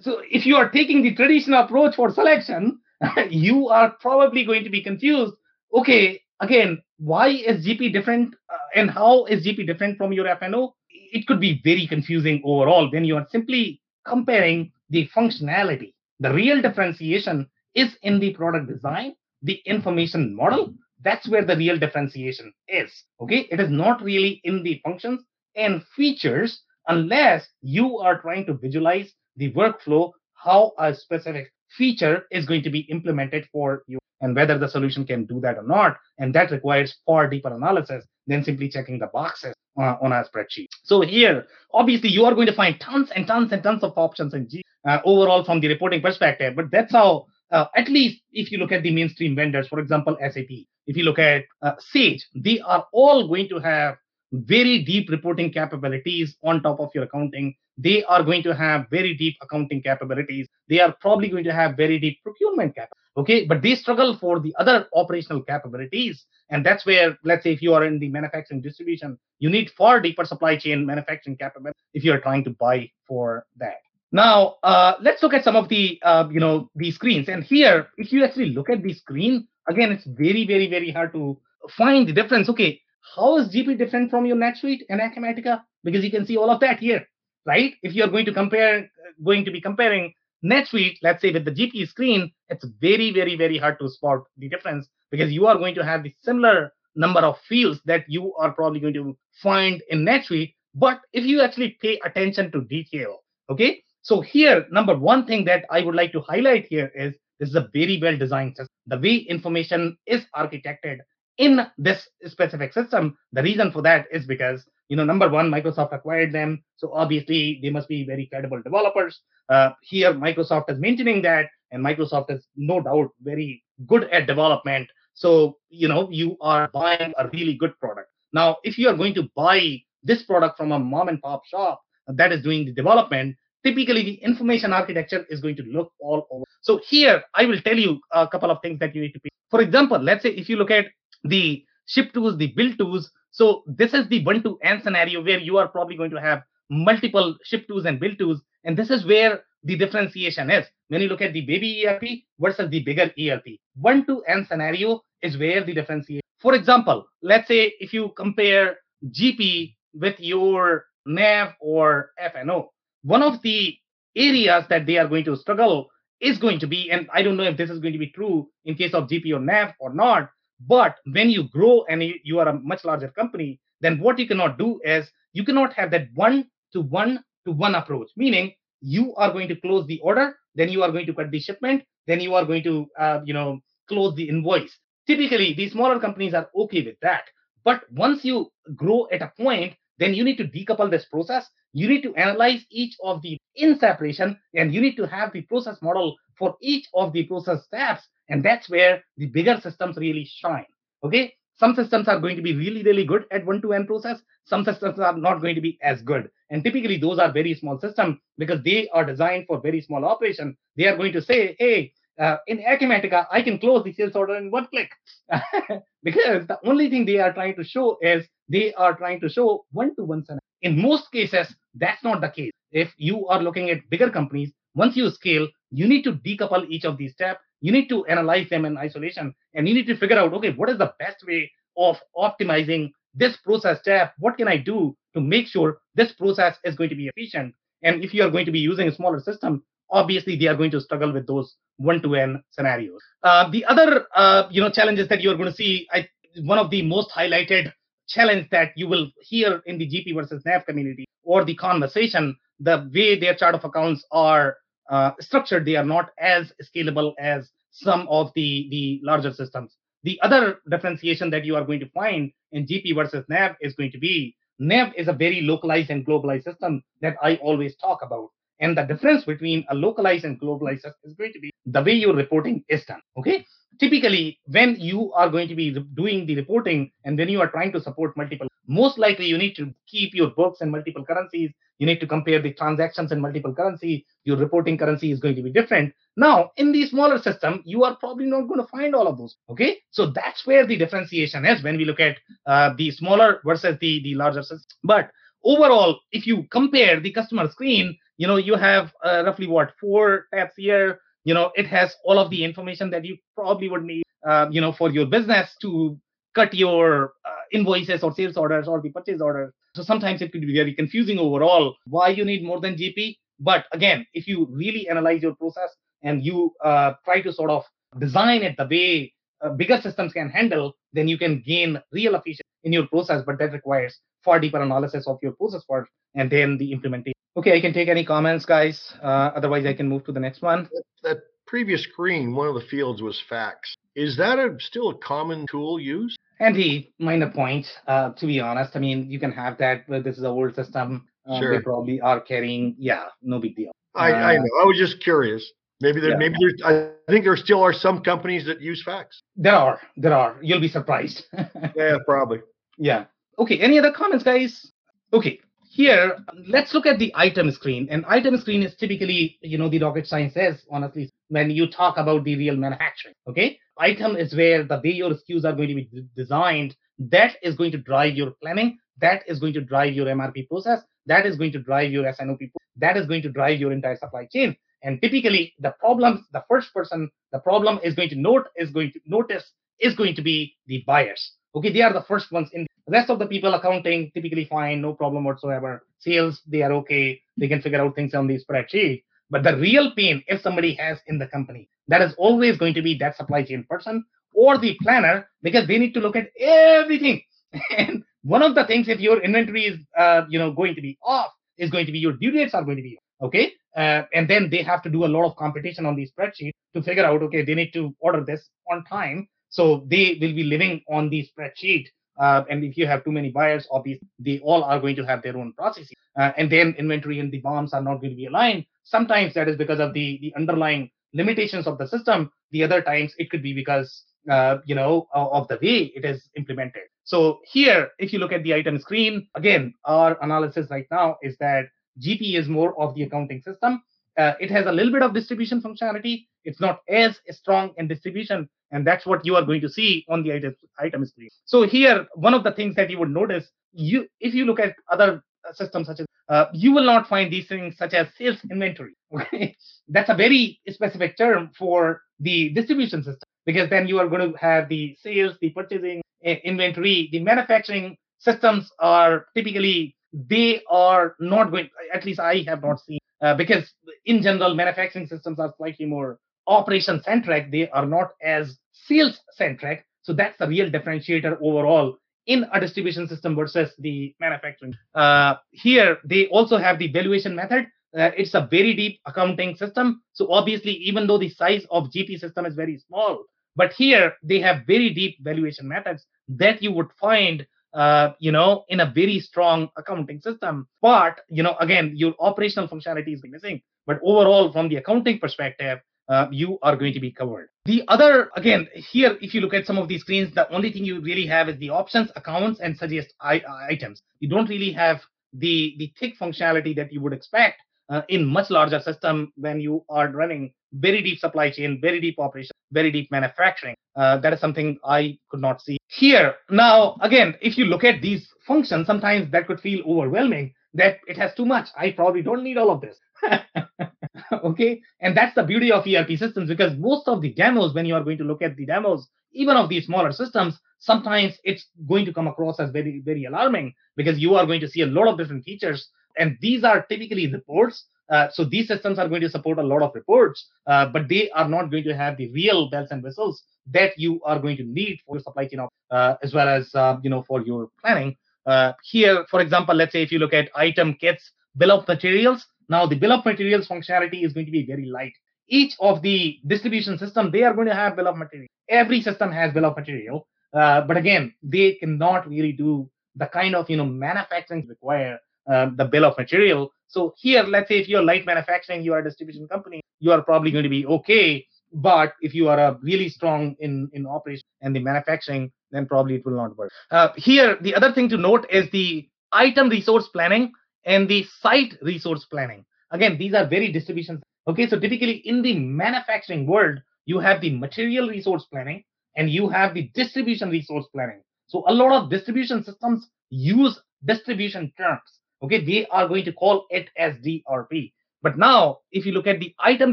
so if you are taking the traditional approach for selection, you are probably going to be confused. Okay, again, why is GP different uh, and how is GP different from your F&O? It could be very confusing overall when you are simply comparing the functionality. The real differentiation is in the product design, the information model. That's where the real differentiation is. Okay, it is not really in the functions and features unless you are trying to visualize the workflow, how a specific feature is going to be implemented for you and whether the solution can do that or not. And that requires far deeper analysis than simply checking the boxes uh, on a spreadsheet. So here, obviously, you are going to find tons and tons and tons of options in G uh, overall from the reporting perspective. But that's how, uh, at least if you look at the mainstream vendors, for example, SAP, if you look at uh, Sage, they are all going to have very deep reporting capabilities on top of your accounting they are going to have very deep accounting capabilities. They are probably going to have very deep procurement cap. Okay, but they struggle for the other operational capabilities. And that's where, let's say, if you are in the manufacturing distribution, you need far deeper supply chain manufacturing capability if you are trying to buy for that. Now, uh, let's look at some of the, uh, you know, the screens. And here, if you actually look at the screen, again, it's very, very, very hard to find the difference. Okay, how is GP different from your NetSuite and Acumatica? Because you can see all of that here right? If you're going to compare, going to be comparing NetSuite, let's say with the GP screen, it's very, very, very hard to spot the difference because you are going to have the similar number of fields that you are probably going to find in NetSuite. But if you actually pay attention to detail, okay? So here, number one thing that I would like to highlight here is this is a very well designed system. The way information is architected in this specific system, the reason for that is because you know, number one, Microsoft acquired them, so obviously they must be very credible developers. Uh, here, Microsoft is maintaining that, and Microsoft is no doubt very good at development. So, you know, you are buying a really good product. Now, if you are going to buy this product from a mom and pop shop that is doing the development, typically the information architecture is going to look all over. So here, I will tell you a couple of things that you need to pay. For example, let's say if you look at the ship tools, the build tools, so this is the one to n scenario where you are probably going to have multiple ship tools and build tools. And this is where the differentiation is. When you look at the baby ERP versus the bigger ERP, one to n scenario is where the differentiation. For example, let's say if you compare GP with your NAV or F&O, one of the areas that they are going to struggle is going to be, and I don't know if this is going to be true in case of GP or NAV or not, but when you grow and you are a much larger company, then what you cannot do is you cannot have that one to one to one approach, meaning you are going to close the order, then you are going to cut the shipment, then you are going to, uh, you know, close the invoice. Typically, these smaller companies are okay with that. But once you grow at a point, then you need to decouple this process. You need to analyze each of the in separation, and you need to have the process model for each of the process steps and that's where the bigger systems really shine. Okay. Some systems are going to be really, really good at one to N process. Some systems are not going to be as good. And typically those are very small systems because they are designed for very small operation. They are going to say, hey, uh, in Acumatica, I can close the sales order in one click because the only thing they are trying to show is they are trying to show one-to-one scenario. In most cases, that's not the case. If you are looking at bigger companies, once you scale, you need to decouple each of these steps. You need to analyze them in isolation, and you need to figure out, okay, what is the best way of optimizing this process step? What can I do to make sure this process is going to be efficient? And if you are going to be using a smaller system, obviously they are going to struggle with those one-to-one scenarios. Uh, the other, uh, you know, challenges that you are going to see, I, one of the most highlighted challenge that you will hear in the GP versus NAV community or the conversation, the way their chart of accounts are uh, structured, they are not as scalable as some of the, the larger systems. The other differentiation that you are going to find in GP versus NAV is going to be NAV is a very localized and globalized system that I always talk about. And the difference between a localized and globalized is going to be the way your reporting is done. Okay. Typically, when you are going to be doing the reporting and when you are trying to support multiple, most likely you need to keep your books in multiple currencies. You need to compare the transactions in multiple currency. Your reporting currency is going to be different. Now, in the smaller system, you are probably not going to find all of those. Okay. So that's where the differentiation is when we look at uh, the smaller versus the, the larger system. But overall, if you compare the customer screen, you know, you have uh, roughly what four tabs here. You know, it has all of the information that you probably would need, uh, you know, for your business to cut your uh, invoices or sales orders or the purchase orders. So sometimes it could be very confusing overall why you need more than GP. But again, if you really analyze your process and you uh, try to sort of design it the way uh, bigger systems can handle, then you can gain real efficiency in your process. But that requires far deeper analysis of your process first and then the implementation. Okay, I can take any comments, guys. Uh, otherwise, I can move to the next one.
That previous screen, one of the fields was fax. Is that a, still a common tool used?
Andy, minor point. Uh, to be honest, I mean, you can have that, but this is a old system. Um,
Sure.
They probably are carrying. Yeah, no big deal.
I, I
Uh,
know. I was just curious. Maybe there,
Yeah.
maybe there's. I think there still are some companies that use facts.
There are, there are. You'll be surprised.
Yeah, probably.
Yeah. Okay. Any other comments, guys? Okay. Here, let's look at the item screen. And item screen is typically, you know, the rocket science is, honestly, when you talk about the real manufacturing. Okay. Item is where the way your SKUs are going to be designed, that is going to drive your planning. That is going to drive your MRP process. That is going to drive your S&OP. That is going to drive your entire supply chain. And typically, the problems, the first person, the problem is going to note, is going to notice, is going to be the buyers. Okay, they are the first ones in. The rest of the people accounting typically fine, no problem whatsoever. Sales, they are okay. They can figure out things on the spreadsheet. But the real pain, if somebody has in the company, that is always going to be that supply chain person or the planner because they need to look at everything. And one of the things, if your inventory is, uh, you know, going to be off, is going to be your due dates are going to be off, okay. Uh, and then they have to do a lot of competition on the spreadsheet to figure out, okay, they need to order this on time, so they will be living on the spreadsheet. Uh, and if you have too many buyers, obviously they all are going to have their own processes. Uh, and then inventory and the BOMs are not going to be aligned. Sometimes that is because of the the underlying limitations of the system. The other times it could be because uh, you know of of the way it is implemented. So here, if you look at the item screen, again, our analysis right now is that GP is more of the accounting system. Uh, it has a little bit of distribution functionality. It's not as strong in distribution, and that's what you are going to see on the item, item screen. So here, one of the things that you would notice, you if you look at other uh, systems such as, uh, you will not find these things such as sales inventory. Okay, that's a very specific term for the distribution system because then you are going to have the sales, the purchasing, inventory, the manufacturing systems are typically they are not going. At least I have not seen uh, because in general manufacturing systems are slightly more operation centric. They are not as sales centric. So that's the real differentiator overall in a distribution system versus the manufacturing. Uh, here they also have the valuation method. Uh, it's a very deep accounting system. So obviously, even though the size of GP system is very small, but here they have very deep valuation methods that you would find uh, you know, in a very strong accounting system. But, you know, again, your operational functionality is missing. But overall, from the accounting perspective, uh, you are going to be covered. The other, again, here, if you look at some of these screens, the only thing you really have is the options, accounts, and suggest I- items. You don't really have the the thick functionality that you would expect uh, in much larger system when you are running very deep supply chain, very deep operation, very deep manufacturing. Uh, that is something I could not see here. Now, again, if you look at these functions, sometimes that could feel overwhelming that it has too much. I probably don't need all of this. okay. And that's the beauty of ERP systems because most of the demos, when you are going to look at the demos, even of these smaller systems, sometimes it's going to come across as very, very alarming because you are going to see a lot of different features. And these are typically reports. Uh, so these systems are going to support a lot of reports, uh, but they are not going to have the real bells and whistles that you are going to need for your supply chain, uh, as well as uh, you know for your planning. Uh, here, for example, let's say if you look at item kits, bill of materials. Now the bill of materials functionality is going to be very light. Each of the distribution system they are going to have bill of material. Every system has bill of material, uh, but again, they cannot really do the kind of you know manufacturing require uh, the bill of material. So here, let's say if you're light manufacturing, you are a distribution company, you are probably going to be okay. But if you are a really strong in in operation and the manufacturing, then probably it will not work. Uh, here, the other thing to note is the item resource planning and the site resource planning. Again, these are very distribution. Okay, so typically in the manufacturing world, you have the material resource planning and you have the distribution resource planning. So a lot of distribution systems use distribution terms. Okay, they are going to call it as DRP. But now, if you look at the item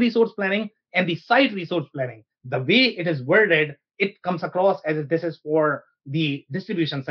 resource planning and the site resource planning, the way it is worded, it comes across as if this is for the distribution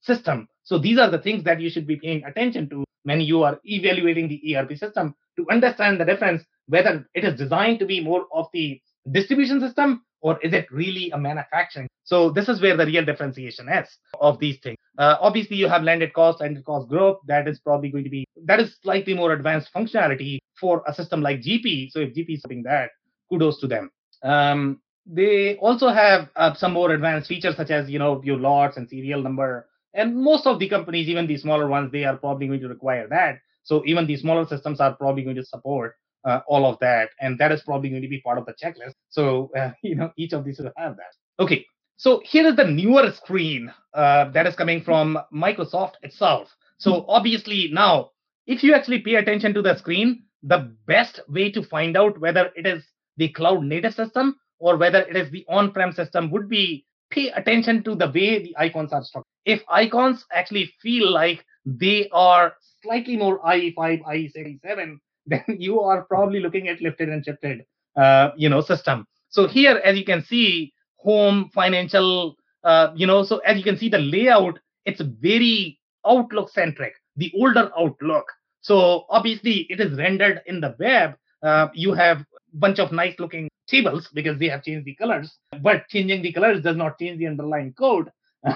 system. So these are the things that you should be paying attention to when you are evaluating the ERP system to understand the difference, whether it is designed to be more of the distribution system or is it really a manufacturing? So this is where the real differentiation is of these things. Uh, obviously, you have landed cost, landed cost growth. That is probably going to be that is slightly more advanced functionality for a system like GP. So if GP is doing that, kudos to them. Um, they also have uh, some more advanced features such as you know your lots and serial number. And most of the companies, even the smaller ones, they are probably going to require that. So even the smaller systems are probably going to support uh, all of that, and that is probably going to be part of the checklist. So uh, you know each of these will have that. Okay, so here is the newer screen uh, that is coming from Microsoft itself. So obviously now, if you actually pay attention to the screen, the best way to find out whether it is the cloud native system or whether it is the on-prem system would be pay attention to the way the icons are structured. If icons actually feel like they are slightly more IE5, IE77 then you are probably looking at lifted and shifted, uh, you know, system. So here, as you can see, home, financial, uh, you know, so as you can see the layout, it's very Outlook centric, the older Outlook. So obviously it is rendered in the web. Uh, you have a bunch of nice looking tables because they have changed the colors, but changing the colors does not change the underlying code.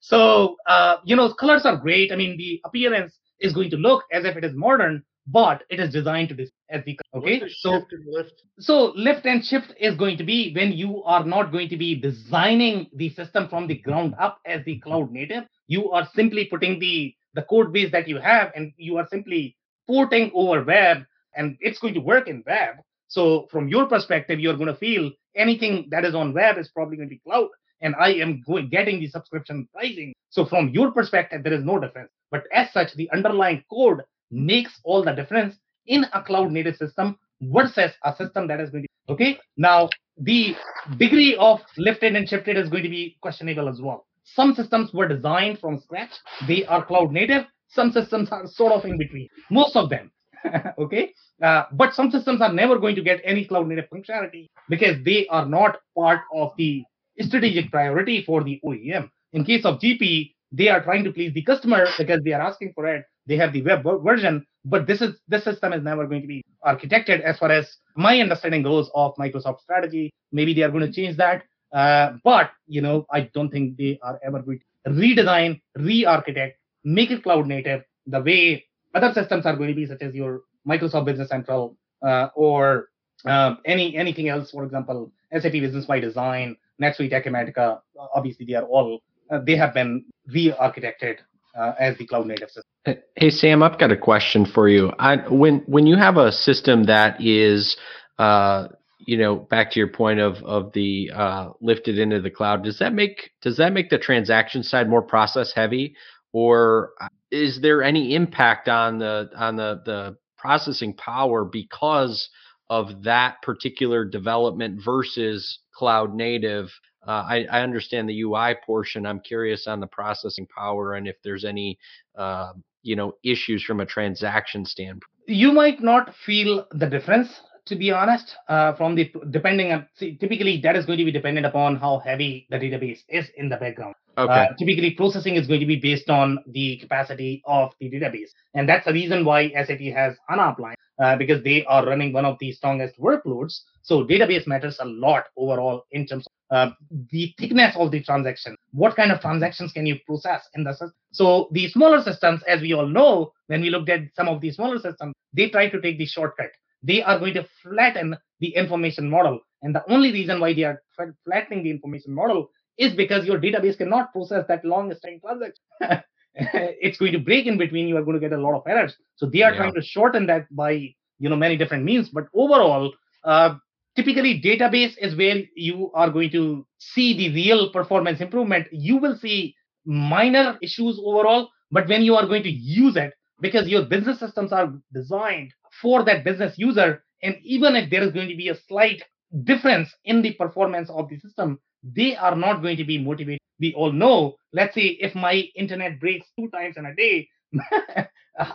so, uh, you know, colors are great. I mean, the appearance is going to look as if it is modern, but it is designed to be as the okay.
So lift?
so lift and shift is going to be when you are not going to be designing the system from the ground up as the cloud native. You are simply putting the the code base that you have, and you are simply porting over web, and it's going to work in web. So from your perspective, you're going to feel anything that is on web is probably going to be cloud and I am going getting the subscription pricing. So from your perspective, there is no difference. But as such, the underlying code makes all the difference in a cloud native system versus a system that is going to okay. Now the degree of lifted and shifted is going to be questionable as well. Some systems were designed from scratch. They are cloud native. Some systems are sort of in between. Most of them. okay. Uh, but some systems are never going to get any cloud native functionality because they are not part of the strategic priority for the OEM. In case of GP, they are trying to please the customer because they are asking for it. They have the web version, but this is this system is never going to be architected as far as my understanding goes of Microsoft strategy. Maybe they are going to change that, uh, but you know I don't think they are ever going to redesign, re-architect, make it cloud native the way other systems are going to be, such as your Microsoft Business Central uh, or uh, any anything else. For example, SAP Business ByDesign NetSuite Acumatica, obviously they are all uh, they have been re-architected uh, as the cloud native system.
Hey Sam, I've got a question for you. I, when when you have a system that is, uh, you know, back to your point of of the uh, lifted into the cloud, does that make does that make the transaction side more process heavy, or is there any impact on the on the the processing power because of that particular development versus cloud native uh, I, I, understand the UI portion. I'm curious on the processing power and if there's any, uh, you know, issues from a transaction standpoint.
You might not feel the difference, to be honest. Uh, from the depending on see, typically that is going to be dependent upon how heavy the database is in the background.
Okay. Uh,
typically, processing is going to be based on the capacity of the database, and that's the reason why SAP has HANA Appliance uh, because they are running one of the strongest workloads. So database matters a lot overall in terms of uh, the thickness of the transaction. What kind of transactions can you process in the system? So the smaller systems, as we all know, when we looked at some of the smaller systems, they try to take the shortcut. They are going to flatten the information model. And the only reason why they are flattening the information model is because your database cannot process that long string transaction. it's going to break in between. You are going to get a lot of errors. So they are yeah. trying to shorten that by you know many different means. But overall, uh, typically database is where you are going to see the real performance improvement. You will see minor issues overall, but when you are going to use it, because your business systems are designed for that business user, and even if there is going to be a slight difference in the performance of the system, they are not going to be motivated. We all know, let's say if my internet breaks two times in a day,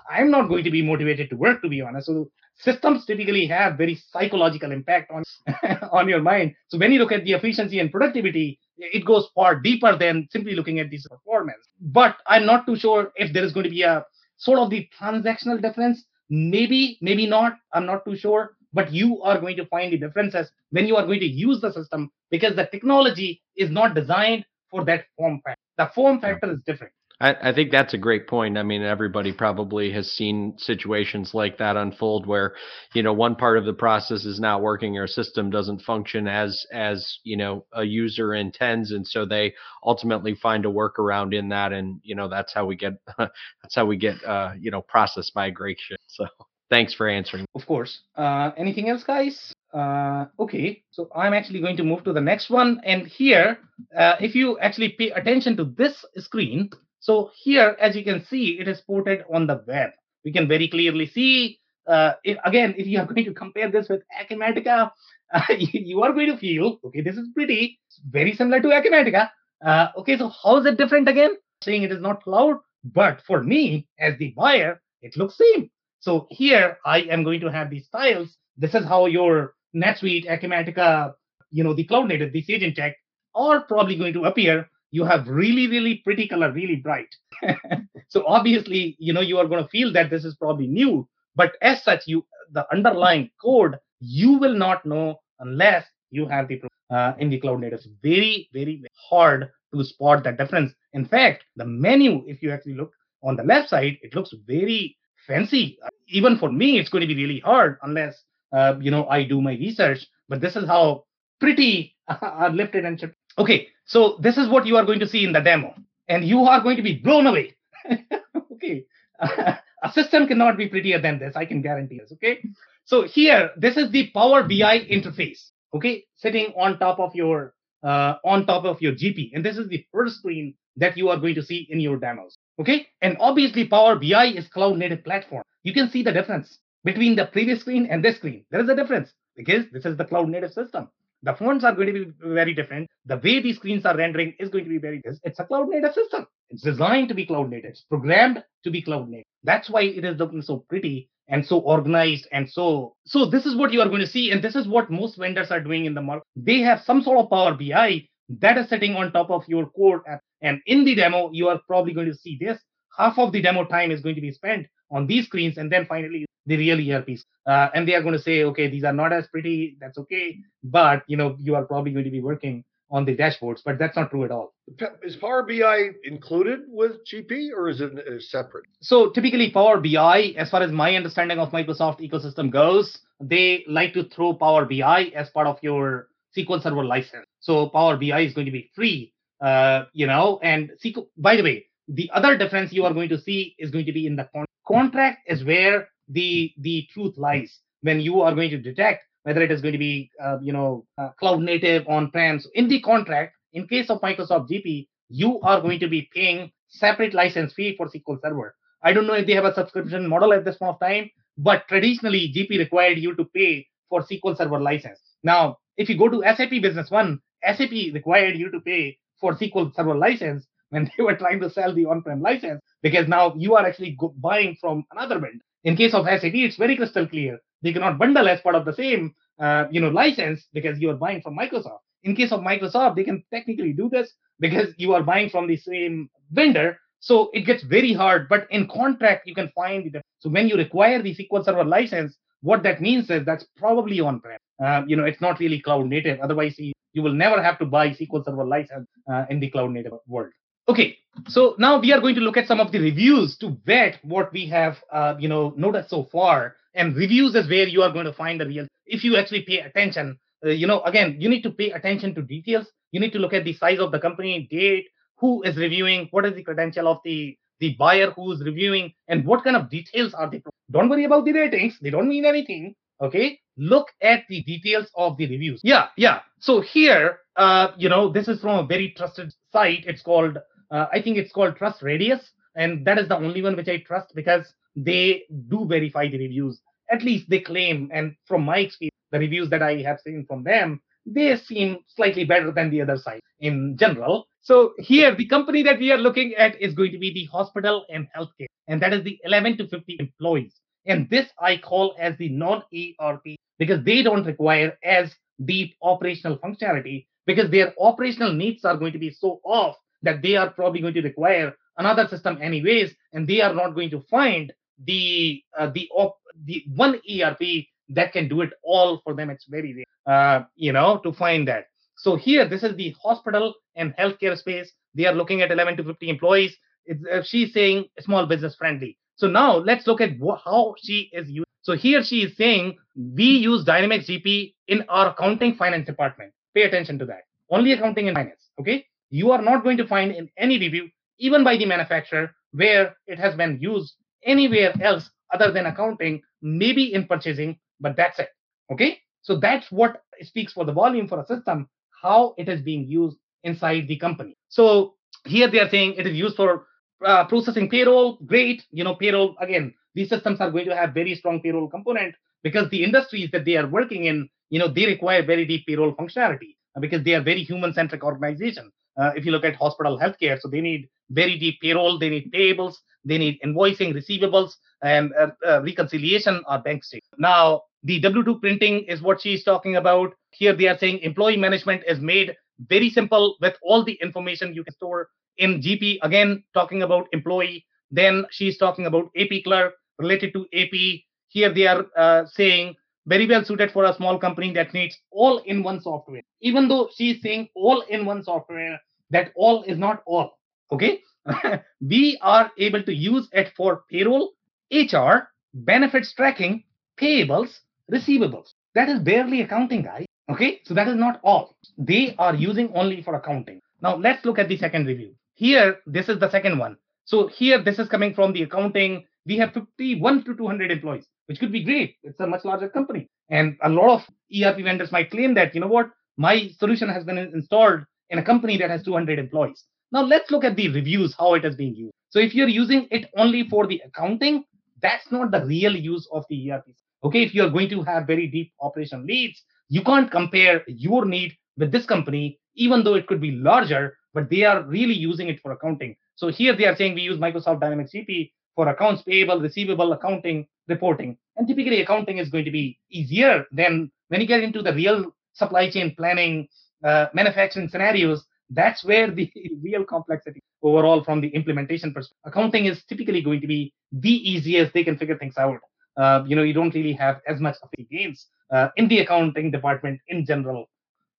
I'm not going to be motivated to work, to be honest. So systems typically have very psychological impact on on your mind. So when you look at the efficiency and productivity, it goes far deeper than simply looking at this performance. But I'm not too sure if there is going to be a sort of the transactional difference. Maybe, maybe not. I'm not too sure but you are going to find the differences when you are going to use the system because the technology is not designed for that form factor. The form factor is different.
I, I, think that's a great point. I mean, everybody probably has seen situations like that unfold where, you know, one part of the process is not working or a system doesn't function as as you know a user intends, and so they ultimately find a workaround in that, and you know that's how we get that's how we get uh, you know process migration. So. Thanks for answering.
Of course. Uh, anything else, guys? Uh, okay, so I'm actually going to move to the next one. And here, uh, if you actually pay attention to this screen, so here, as you can see, it is ported on the web. We can very clearly see, uh, it, again, if you are going to compare this with Acumatica, uh, you, you, are going to feel, okay, this is pretty, very similar to Acumatica. Uh, okay, so how is it different again? Saying it is not cloud, but for me, as the buyer, it looks same. So here I am going to have these styles. This is how your NetSuite, Acumatica, you know, the cloud native, the Sage Intacct are probably going to appear. You have really, really pretty color, really bright. so obviously, you know, you are going to feel that this is probably new, but as such, you the underlying code you will not know unless you have the uh, in the cloud native. It's very, very hard to spot that difference. In fact, the menu, if you actually look on the left side, it looks very fancy. Even for me, it's going to be really hard unless uh, you know I do my research. But this is how pretty are lifted and. Okay, so this is what you are going to see in the demo, and you are going to be blown away. okay, a system cannot be prettier than this. I can guarantee this. Okay, so here this is the Power BI interface. Okay, sitting on top of your uh, on top of your GP, and this is the first screen that you are going to see in your demos. Okay. And obviously Power BI is cloud native platform. You can see the difference between the previous screen and this screen. There is a difference because this is the cloud native system. The fonts are going to be very different. The way these screens are rendering is going to be very different. It's a cloud native system. It's designed to be cloud native. It's programmed to be cloud native. That's why it is looking so pretty and so organized and so so this is what you are going to see and this is what most vendors are doing in the market they have some sort of power bi that is sitting on top of your core app and in the demo, you are probably going to see this. Half of the demo time is going to be spent on these screens, and then finally the real ERPs. Uh, and they are going to say, okay, these are not as pretty. That's okay, but you know, you are probably going to be working on the dashboards, but that's not true at all.
Is Power BI included with GP or is it separate?
So typically, Power BI, as far as my understanding of Microsoft ecosystem goes, they like to throw Power BI as part of your SQL Server license. So Power BI is going to be free uh, you know, and SQL, by the way, the other difference you are going to see is going to be in the con- contract is where the the truth lies when you are going to detect whether it is going to be uh, you know uh, cloud native on prem so in the contract in case of microsoft gp you are going to be paying separate license fee for SQL Server. I don't know if they have a subscription model at this point of time, but traditionally GP required you to pay for SQL Server license. Now, if you go to SAP Business One, SAP required you to pay for SQL Server license when they were trying to sell the on-prem license because now you are actually buying from another vendor. In case of SAP, it's very crystal clear. They cannot bundle as part of the same, uh, you know, license because you are buying from Microsoft. In case of Microsoft, they can technically do this because you are buying from the same vendor. So it gets very hard. But in contract, you can find the so when you require the SQL Server license, what that means is that's probably on-prem. Uh, you know, it's not really cloud native. Otherwise, you will never have to buy SQL Server license uh, in the cloud native world. Okay, so now we are going to look at some of the reviews to vet what we have, uh, you know, noticed so far. And reviews is where you are going to find the real. If you actually pay attention, uh, you know, again, you need to pay attention to details. You need to look at the size of the company, date, who is reviewing, what is the credential of the the buyer who is reviewing, and what kind of details are they. Don't worry about the ratings; they don't mean anything. Okay, look at the details of the reviews. Yeah, yeah. So here, uh, you know, this is from a very trusted site. It's called uh, I think it's called Trust Radius, and that is the only one which I trust because they do verify the reviews. At least they claim, and from my experience, the reviews that I have seen from them, they seem slightly better than the other side in general. So here, the company that we are looking at is going to be the hospital and healthcare, and that is the 11 to 50 employees. And this I call as the non-ERP because they don't require as deep operational functionality because their operational needs are going to be so off that they are probably going to require another system anyways, and they are not going to find the uh, the op- the one ERP that can do it all for them. It's very rare, uh, you know, to find that. So here, this is the hospital and healthcare space. They are looking at 11 to 50 employees. Uh, she's saying small business friendly. So now let's look at wh- how she is using. So here she is saying we use Dynamics GP in our accounting finance department. Pay attention to that. Only accounting and finance. Okay you are not going to find in any review, even by the manufacturer, where it has been used anywhere else other than accounting, maybe in purchasing, but that's it. Okay. So that's what speaks for the volume for a system, how it is being used inside the company. So here they are saying it is used for uh, processing payroll. Great. You know, payroll, again, these systems are going to have very strong payroll component because the industries that they are working in, you know, they require very deep payroll functionality because they are very human centric organization. Uh, if you look at hospital healthcare, so they need very deep payroll, they need payables, they need invoicing, receivables, and uh, uh, reconciliation or bank statements. Now, the W2 printing is what she's talking about. Here they are saying employee management is made very simple with all the information you can store in GP. Again, talking about employee. Then she's talking about AP clerk related to AP. Here they are uh, saying very well suited for a small company that needs all in one software. Even though she's saying all in one software, that all is not all. Okay. we are able to use it for payroll, HR, benefits tracking, payables, receivables. That is barely accounting, guys. Okay. So that is not all. They are using only for accounting. Now let's look at the second review. Here, this is the second one. So here, this is coming from the accounting. We have 51 to 200 employees, which could be great. It's a much larger company. And a lot of ERP vendors might claim that, you know what, my solution has been installed in a company that has 200 employees. Now let's look at the reviews, how it is being used. So if you're using it only for the accounting, that's not the real use of the ERP. Okay, if you're going to have very deep operational needs, you can't compare your need with this company, even though it could be larger, but they are really using it for accounting. So here they are saying we use Microsoft Dynamics GP for accounts payable, receivable, accounting, reporting. And typically accounting is going to be easier than when you get into the real supply chain planning, uh, manufacturing scenarios, that's where the real complexity overall from the implementation perspective. Accounting is typically going to be the easiest they can figure things out. Uh, you know, you don't really have as much of the gains uh, in the accounting department in general.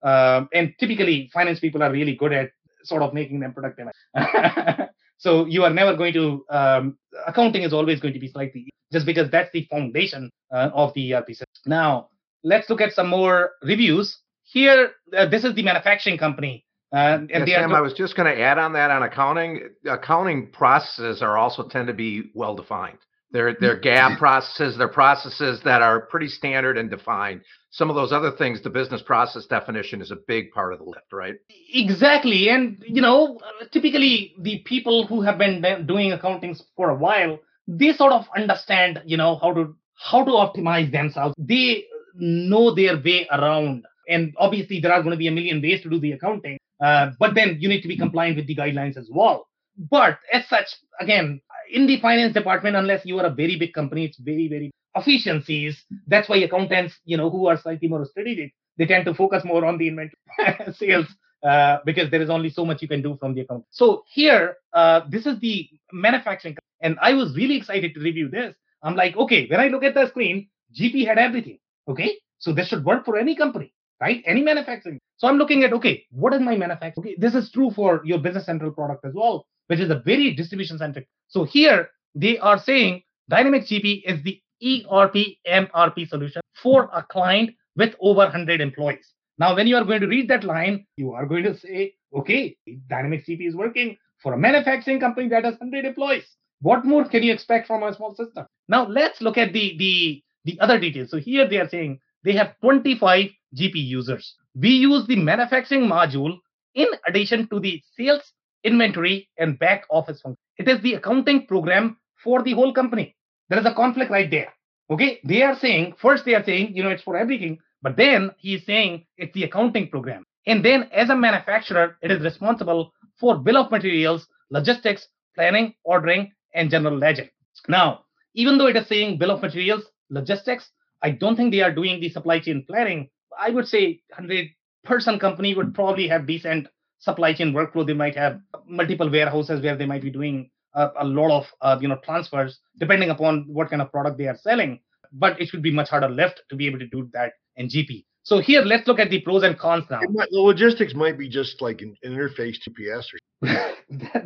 Uh, and typically, finance people are really good at sort of making them productive. so you are never going to, um, accounting is always going to be slightly, just because that's the foundation uh, of the ERP system. Now, let's look at some more reviews here, uh, this is the manufacturing company.
Uh, and yes, Sam, I was just going to add on that on accounting. Accounting processes are also tend to be well defined. Their their GAAP processes, their processes that are pretty standard and defined. Some of those other things, the business process definition is a big part of the lift, right?
Exactly, and you know, typically the people who have been doing accounting for a while, they sort of understand, you know, how to how to optimize themselves. They know their way around, and obviously there are going to be a million ways to do the accounting. Uh, but then you need to be compliant with the guidelines as well. But as such, again, in the finance department, unless you are a very big company, it's very, very efficiencies. That's why accountants, you know, who are slightly more strategic, they tend to focus more on the inventory sales uh, because there is only so much you can do from the account. So here, uh, this is the manufacturing, and I was really excited to review this. I'm like, okay, when I look at the screen, GP had everything. Okay, so this should work for any company, right? Any manufacturing. So I'm looking at, okay, what is my manufacturing? Okay, this is true for your business central product as well which is a very distribution centric. So here they are saying Dynamics GP is the ERP MRP solution for a client with over 100 employees. Now, when you are going to read that line, you are going to say, okay, Dynamics GP is working for a manufacturing company that has 100 employees. What more can you expect from a small system? Now, let's look at the, the, the other details. So here they are saying they have 25 GP users. We use the manufacturing module in addition to the sales inventory, and back office function. It is the accounting program for the whole company. There is a conflict right there. Okay, they are saying first they are saying you know it's for everything, but then he is saying it's the accounting program. And then as a manufacturer, it is responsible for bill of materials, logistics, planning, ordering, and general ledger. Now, even though it is saying bill of materials, logistics, I don't think they are doing the supply chain planning. I would say 100 person company would probably have decent supply chain workflow. They might have multiple warehouses where they might be doing a, a lot of uh, you know transfers depending upon what kind of product they are selling. But it should be much harder left to be able to do that in GP. So here, let's look at the pros and cons now.
Might, the logistics might be just like an, interface to PS or
that,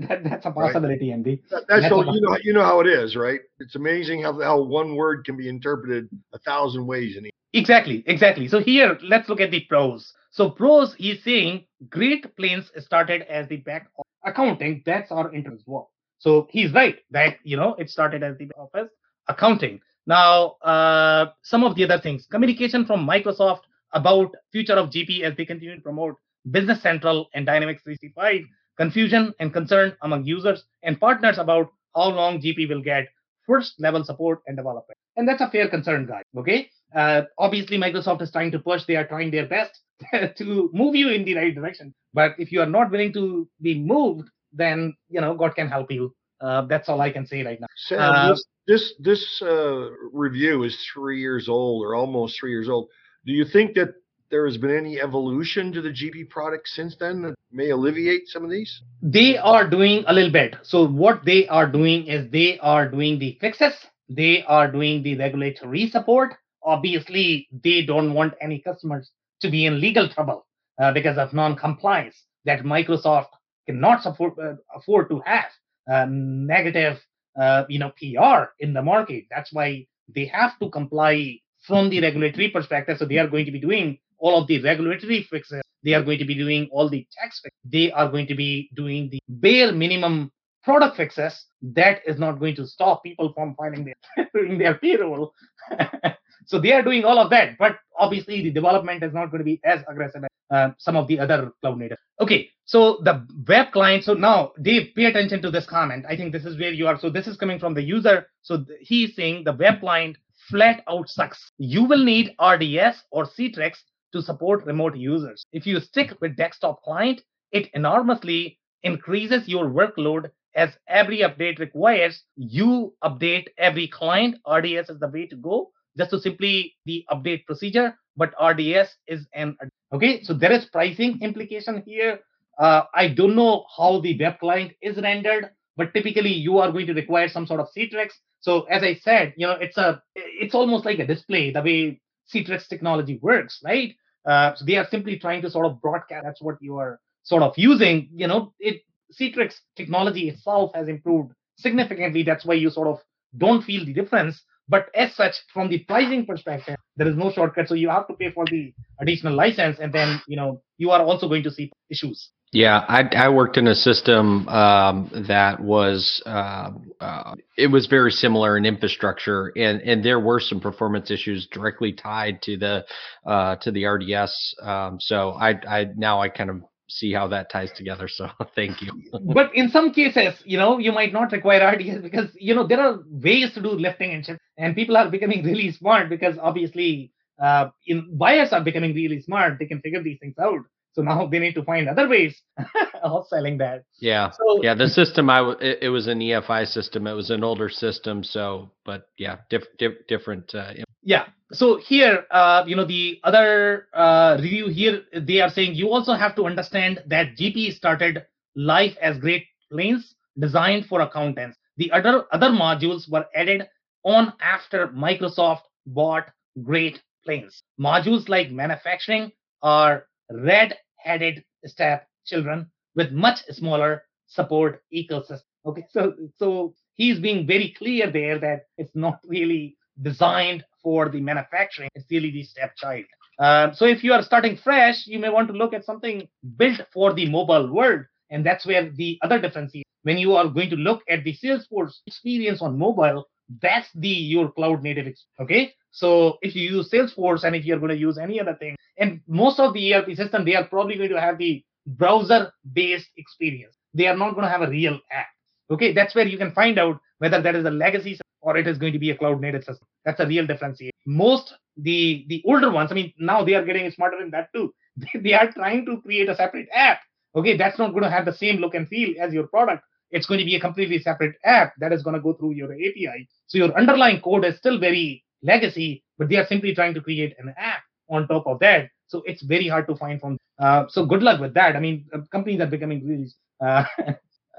that, that's a possibility, right? Andy.
That, that's, that's you know you know how it is, right? It's amazing how how one word can be interpreted a thousand ways in
Exactly, exactly. So here, let's look at the pros. So pros, he's saying Great Plains started as the back of accounting. That's our interest work. So he's right that you know it started as the office accounting. Now, uh, some of the other things, communication from Microsoft about future of GP as they continue to promote Business Central and Dynamics 365, confusion and concern among users and partners about how long GP will get first level support and development. And that's a fair concern, guys. Okay. Uh, obviously, Microsoft is trying to push. They are trying their best to move you in the right direction. But if you are not willing to be moved, then you know God can help you. Uh, that's all I can say right now.
Sam, uh, this this, this uh, review is three years old or almost three years old. Do you think that there has been any evolution to the GP product since then that may alleviate some of these?
They are doing a little bit. So what they are doing is they are doing the fixes. They are doing the regulatory support obviously they don't want any customers to be in legal trouble uh, because of non-compliance that Microsoft cannot support, uh, afford to have uh, negative, uh, you know, PR in the market. That's why they have to comply from the regulatory perspective. So they are going to be doing all of the regulatory fixes. They are going to be doing all the tax fixes. They are going to be doing the bare minimum product fixes. That is not going to stop people from filing their doing their payroll. So they are doing all of that, but obviously the development is not going to be as aggressive as uh, some of the other cloud native. Okay, so the web client. So now Dave, pay attention to this comment. I think this is where you are. So this is coming from the user. So he's saying the web client flat out sucks. You will need RDS or Citrix to support remote users. If you stick with desktop client, it enormously increases your workload as every update requires you update every client. RDS is the way to go just to simply the update procedure, but RDS is an okay. So there is pricing implication here. Uh, I don't know how the web client is rendered, but typically you are going to require some sort of Citrix. So as I said, you know, it's a it's almost like a display the way Citrix technology works, right? Uh, so they are simply trying to sort of broadcast. That's what you are sort of using. You know, it Citrix technology itself has improved significantly. That's why you sort of don't feel the difference But as such, from the pricing perspective, there is no shortcut. So you have to pay for the additional license, and then you know you are also going to see issues.
Yeah, I, I worked in a system um, that was uh, uh, it was very similar in infrastructure, and and there were some performance issues directly tied to the uh, to the RDS. Um, so I I now I kind of see how that ties together. So thank you.
but in some cases, you know, you might not require RDS because you know there are ways to do lifting and shift, and people are becoming really smart because obviously uh, in buyers are becoming really smart. They can figure these things out. So now they need to find other ways of selling that.
Yeah. So, yeah. The system I w- it, it was an EFI system. It was an older system. So, but yeah, diff, diff, different. Uh,
yeah. So here, uh, you know, the other uh, review here, they are saying you also have to understand that GP started life as Great Plains designed for accountants. The other other modules were added on after Microsoft bought Great Plains. Modules like manufacturing are red headed step children with much smaller support ecosystem. Okay, so so he's being very clear there that it's not really designed for the manufacturing; it's really the stepchild. Um, so if you are starting fresh, you may want to look at something built for the mobile world, and that's where the other difference is. When you are going to look at the Salesforce experience on mobile, that's the your cloud native. Okay, so if you use Salesforce and if you're going to use any other thing, and most of the ERP system, they are probably going to have the browser-based experience. They are not going to have a real app. Okay, that's where you can find out whether that is a legacy or it is going to be a cloud native system. That's a real difference. Most the the older ones, I mean, now they are getting smarter in that too. they are trying to create a separate app. Okay, that's not going to have the same look and feel as your product. It's going to be a completely separate app that is going to go through your API. So your underlying code is still very legacy, but they are simply trying to create an app on top of that. So it's very hard to find from. Uh, so good luck with that. I mean, uh, companies are becoming really. Uh,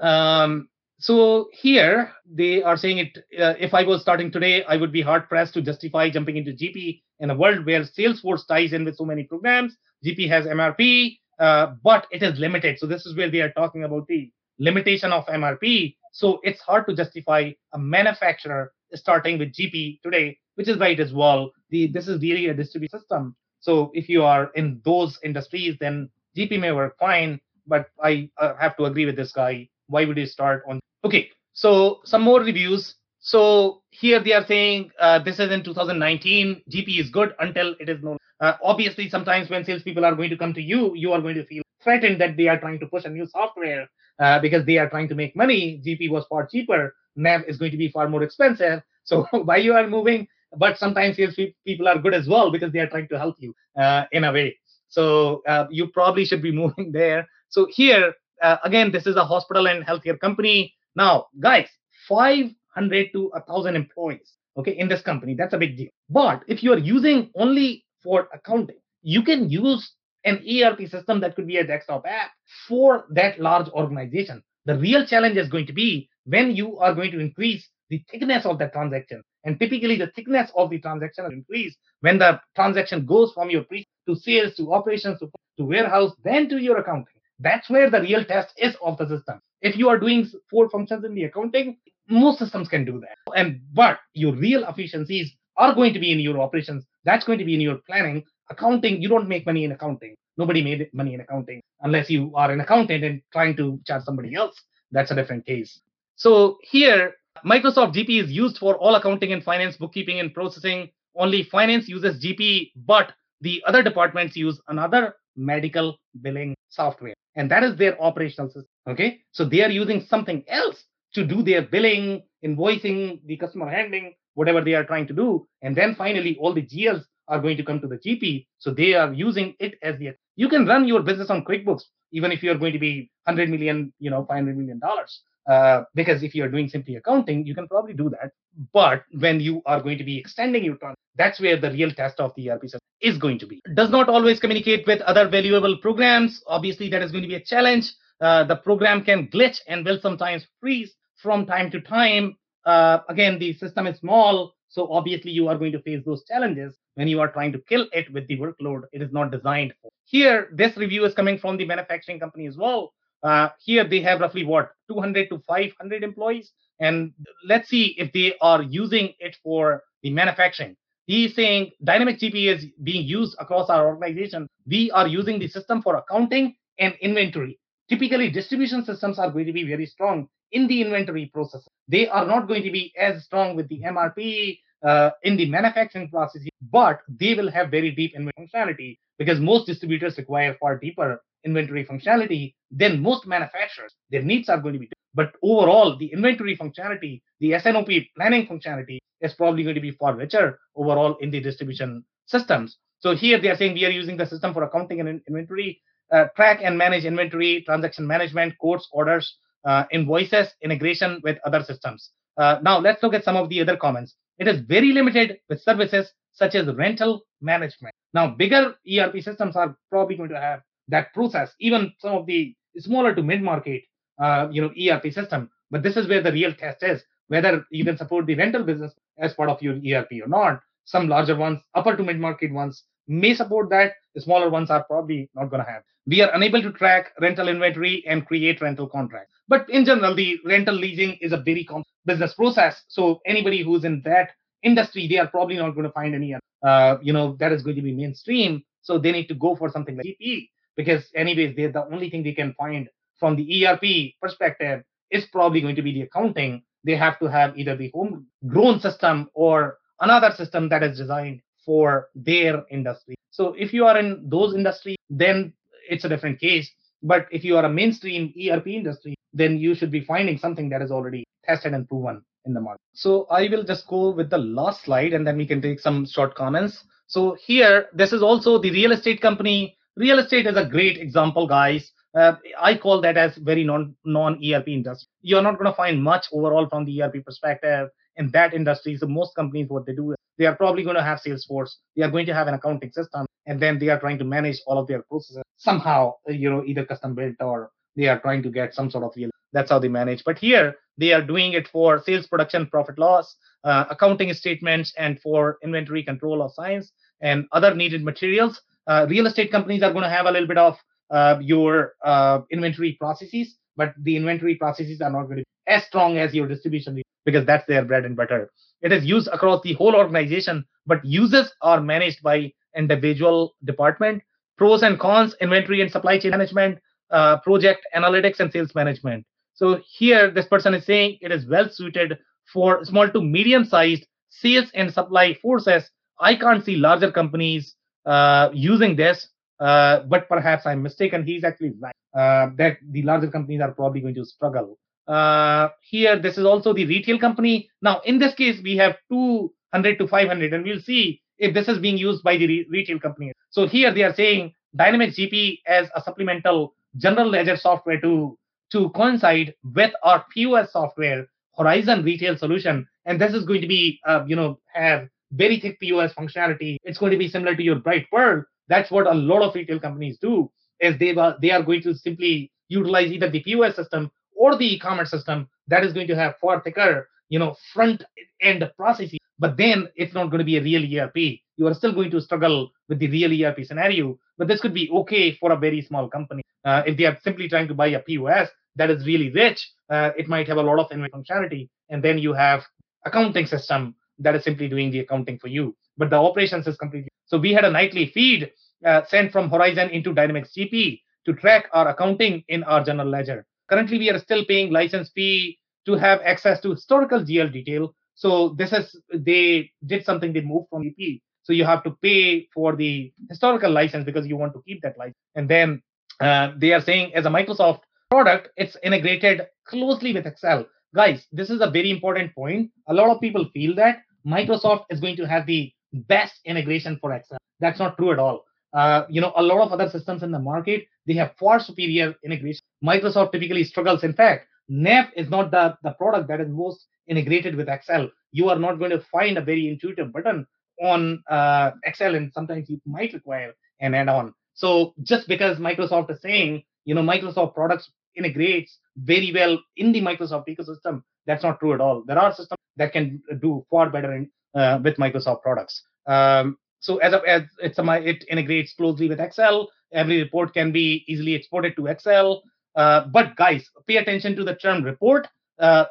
um, so here they are saying it. Uh, if I was starting today, I would be hard pressed to justify jumping into GP in a world where Salesforce ties in with so many programs. GP has MRP, uh, but it is limited. So this is where they are talking about the limitation of MRP. So it's hard to justify a manufacturer starting with GP today which is right as well. The this is really a distributed system. So if you are in those industries, then GP may work fine. But I uh, have to agree with this guy. Why would you start on? Okay, so some more reviews. So here they are saying uh, this is in 2019. GP is good until it is no. Uh, obviously, sometimes when salespeople are going to come to you, you are going to feel threatened that they are trying to push a new software uh, because they are trying to make money. GP was far cheaper. Nav is going to be far more expensive. So why you are moving? but sometimes sales people are good as well because they are trying to help you uh, in a way so uh, you probably should be moving there so here uh, again this is a hospital and healthcare company now guys 500 to 1000 employees okay in this company that's a big deal but if you are using only for accounting you can use an erp system that could be a desktop app for that large organization the real challenge is going to be when you are going to increase the thickness of the transaction. And typically, the thickness of the transaction will increase when the transaction goes from your pre to sales to operations to, to warehouse, then to your accounting. That's where the real test is of the system. If you are doing four functions in the accounting, most systems can do that. And but your real efficiencies are going to be in your operations. That's going to be in your planning. Accounting, you don't make money in accounting. Nobody made money in accounting unless you are an accountant and trying to charge somebody else. That's a different case. So here Microsoft GP is used for all accounting and finance, bookkeeping and processing. Only finance uses GP, but the other departments use another medical billing software. And that is their operational system. Okay. So they are using something else to do their billing, invoicing, the customer handling, whatever they are trying to do. And then finally, all the GLs are going to come to the GP. So they are using it as the you can run your business on QuickBooks, even if you're going to be 100 million, you know, 500 million dollars. Uh, because if you're doing simply accounting, you can probably do that. But when you are going to be extending your term, that's where the real test of the ERP system is going to be. Does not always communicate with other valuable programs. Obviously, that is going to be a challenge. Uh, the program can glitch and will sometimes freeze from time to time. Uh, again, the system is small, so obviously you are going to face those challenges when you are trying to kill it with the workload it is not designed for. Here, this review is coming from the manufacturing company as well. Uh, here they have roughly what 200 to 500 employees. and let's see if they are using it for the manufacturing. He's saying Dynamic GP is being used across our organization. We are using the system for accounting and inventory. Typically, distribution systems are going to be very strong in the inventory process. They are not going to be as strong with the MRP uh, in the manufacturing process, but they will have very deep inventory functionality because most distributors require far deeper inventory functionality then most manufacturers. Their needs are going to be but overall, the inventory functionality, the S&OP planning functionality is probably going to be far richer overall in the distribution systems. So here they are saying we are using the system for accounting and inventory, uh, track and manage inventory, transaction management, quotes, orders, uh, invoices, integration with other systems. Uh, now let's look at some of the other comments. It is very limited with services such as rental management. Now bigger ERP systems are probably going to have that process. Even some of the smaller to mid-market uh, you know ERP system. But this is where the real test is whether you can support the rental business as part of your ERP or not. Some larger ones, upper to mid market ones, may support that. The smaller ones are probably not going to have. We are unable to track rental inventory and create rental contracts. But in general, the rental leasing is a very complex business process. So anybody who's in that industry, they are probably not going to find any, uh, you know, that is going to be mainstream. So they need to go for something like GP because anyways, they're the only thing they can find from the ERP perspective is probably going to be the accounting. They have to have either the homegrown system or another system that is designed for their industry. So if you are in those industries, then it's a different case. But if you are a mainstream ERP industry, then you should be finding something that is already tested and proven in the market. So I will just go with the last slide and then we can take some short comments. So here, this is also the real estate company. Real estate is a great example, guys. Uh, I call that as very non non ERP industry. You're not going to find much overall from the ERP perspective in that industry. So most companies, what they do they are probably going to have Salesforce. They are going to have an accounting system, and then they are trying to manage all of their processes somehow. You know, either custom built or they are trying to get some sort of real. That's how they manage. But here they are doing it for sales, production, profit loss, uh, accounting statements, and for inventory control of science and other needed materials. Uh, real estate companies are going to have a little bit of uh, your uh, inventory processes, but the inventory processes are not going to be as strong as your distribution because that's their bread and butter. It is used across the whole organization, but users are managed by individual department. Pros and cons, inventory and supply chain management, uh, project analytics and sales management. So here, this person is saying it is well suited for small to medium sized sales and supply forces. I can't see larger companies uh, using this uh, but perhaps I'm mistaken. He's actually right uh, that the larger companies are probably going to struggle. Uh, here, this is also the retail company. Now, in this case, we have 200 to 500, and we'll see if this is being used by the re- retail company. So here they are saying Dynamics GP as a supplemental general ledger software to to coincide with our POS software Horizon Retail Solution, and this is going to be, uh, you know, have very thick POS functionality. It's going to be similar to your Brightpearl, that's what a lot of retail companies do is they are they are going to simply utilize either the POS system or the e-commerce system that is going to have far thicker, you know, front end processes. But then it's not going to be a real ERP. You are still going to struggle with the real ERP scenario. But this could be okay for a very small company. Uh, if they are simply trying to buy a POS that is really rich, uh, it might have a lot of functionality. And then you have accounting system that is simply doing the accounting for you. But the operations is completely so we had a nightly feed uh, sent from Horizon into Dynamics GP to track our accounting in our general ledger. Currently, we are still paying license fee to have access to historical GL detail. So this is they did something they moved from GP. So you have to pay for the historical license because you want to keep that license. And then uh, they are saying as a Microsoft product, it's integrated closely with Excel. Guys, this is a very important point. A lot of people feel that Microsoft is going to have the best integration for Excel. That's not true at all. Uh, you know, a lot of other systems in the market, they have far superior integration. Microsoft typically struggles. In fact, NAV is not the, the product that is most integrated with Excel. You are not going to find a very intuitive button on uh, Excel, and sometimes you might require an add-on. So just because Microsoft is saying, you know, Microsoft products integrates very well in the Microsoft ecosystem, that's not true at all. There are systems that can do far better in, uh, with Microsoft products. Um, so as, a, as it's a, it integrates closely with Excel. Every report can be easily exported to Excel. Uh, but guys, pay attention to the term report. Uh,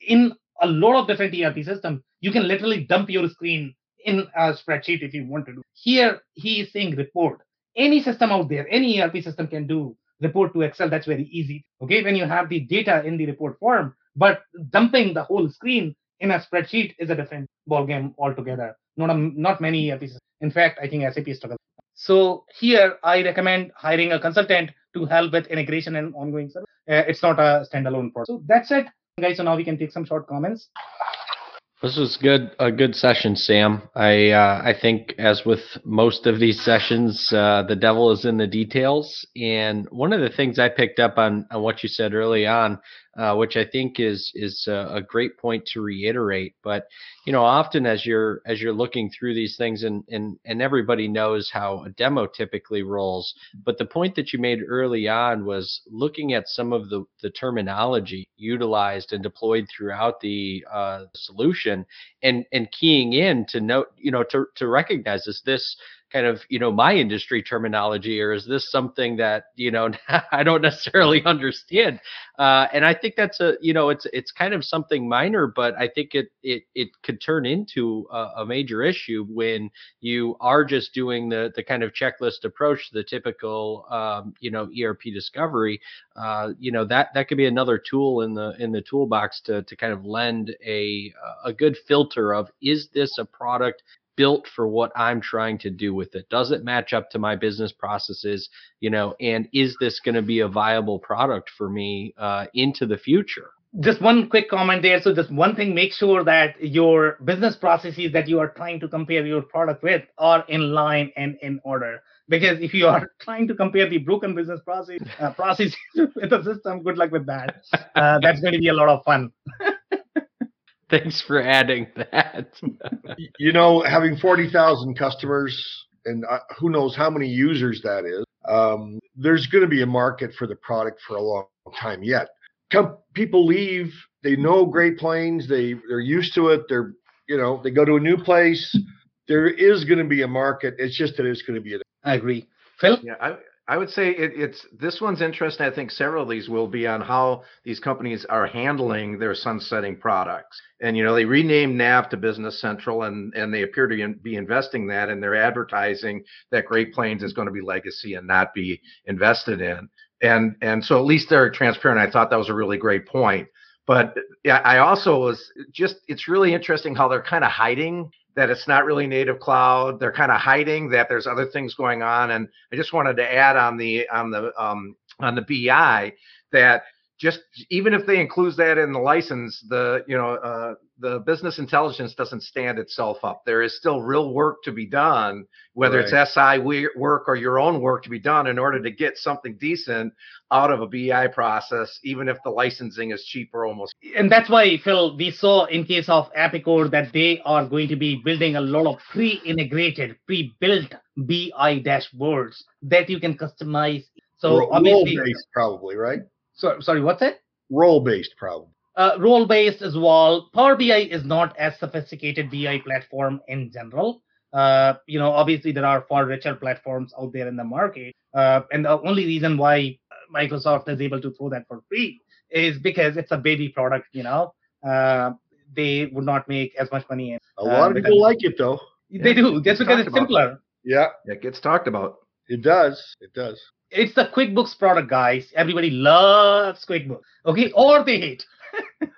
in a lot of different ERP systems, you can literally dump your screen in a spreadsheet if you want to do. Here, he is saying report. Any system out there, any ERP system can do report to Excel. That's very easy. Okay, when you have the data in the report form, but dumping the whole screen in a spreadsheet is a different ballgame altogether. Not a, not many ERP. In fact, I think SAP struggles. So here, I recommend hiring a consultant to help with integration and ongoing service. Uh, it's not a standalone product. So that's it, guys. So now we can take some short comments.
This was good, a good session, Sam. I uh, I think, as with most of these sessions, uh, the devil is in the details. And one of the things I picked up on on what you said early on uh, which I think is is a, a, great point to reiterate. But you know, often as you're as you're looking through these things, and and and everybody knows how a demo typically rolls. But the point that you made early on was looking at some of the the terminology utilized and deployed throughout the uh, solution, and and keying in to note, you know, to to recognize this this kind of you know my industry terminology or is this something that you know i don't necessarily understand? Uh, and i think that's a you know it's it's kind of something minor but i think it it it could turn into a, a major issue when you are just doing the the kind of checklist approach the typical um, you know erp discovery. Uh, you know that that could be another tool in the in the toolbox to to kind of lend a a good filter of is this a product built for what I'm trying to do with it? Does it match up to my business processes? You know, and is this going to be a viable product for me uh, into the future?
Just one quick comment there. So, just one thing: make sure that your business processes that you are trying to compare your product with are in line and in order. Because if you are trying to compare the broken business process uh, processes with the system, good luck with that. Uh, that's going to be a lot of fun.
Thanks for adding that.
you know, having 40,000 customers and uh, who knows how many users that is, um, there's going to be a market for the product for a long time yet. Come, people leave, they know Great Plains, they, they're used to it, they're, you know, they go to a new place. There is going to be a market. It's just that it's going to be. A-
I agree. Phil?
Yeah, I, I would say it, it's this one's interesting. I think several of these will be on how these companies are handling their sunsetting products. And you know, they renamed NAV to Business Central, and and they appear to be investing that, and they're advertising that Great Plains is going to be legacy and not be invested in. And and so at least they're transparent. I thought that was a really great point. But I also was just it's really interesting how they're kind of hiding that it's not really native cloud. They're kind of hiding that there's other things going on. And I just wanted to add on the on the um, on the BI that just even if they include that in the license, the you know uh, the business intelligence doesn't stand itself up. There is still real work to be done, whether right. it's SI work or your own work to be done in order to get something decent out of a BI process, even if the licensing is cheaper almost.
And that's why, Phil, we saw in case of Epicor that they are going to be building a lot of pre-integrated, pre-built BI dashboards that you can customize.
So obviously, based probably, right?
So, sorry, what's it?
Role based, probably.
Uh, role based as well. Power BI is not as sophisticated BI platform in general. Uh, you know, obviously there are far richer platforms out there in the market, uh, and the only reason why Microsoft is able to throw that for free is because it's a baby product. You know, uh, they would not make as much money. In,
a lot of uh, people like it though.
They yeah, do just because it's simpler.
About. Yeah,
it gets talked about.
It does. It does
it's the QuickBooks product, guys. Everybody loves QuickBooks. Okay, or they hate.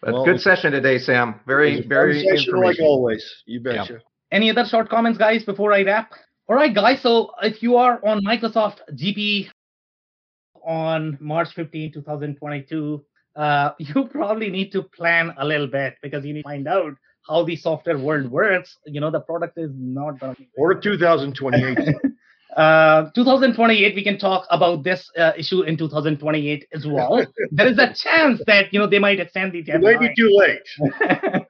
But well, good session today, Sam. Very, very session
like always. You betcha. Yeah.
Any other short comments, guys, before I wrap? All right, guys. So if you are on Microsoft GP on March 15, 2022, uh, you probably need to plan a little bit because you need to find out how the software world works. You know, the product is not going to be.
Or 2028.
Uh, 2028, we can talk about this uh, issue in 2028 as well. there is a chance that you know they might extend the deadline.
It might be too late.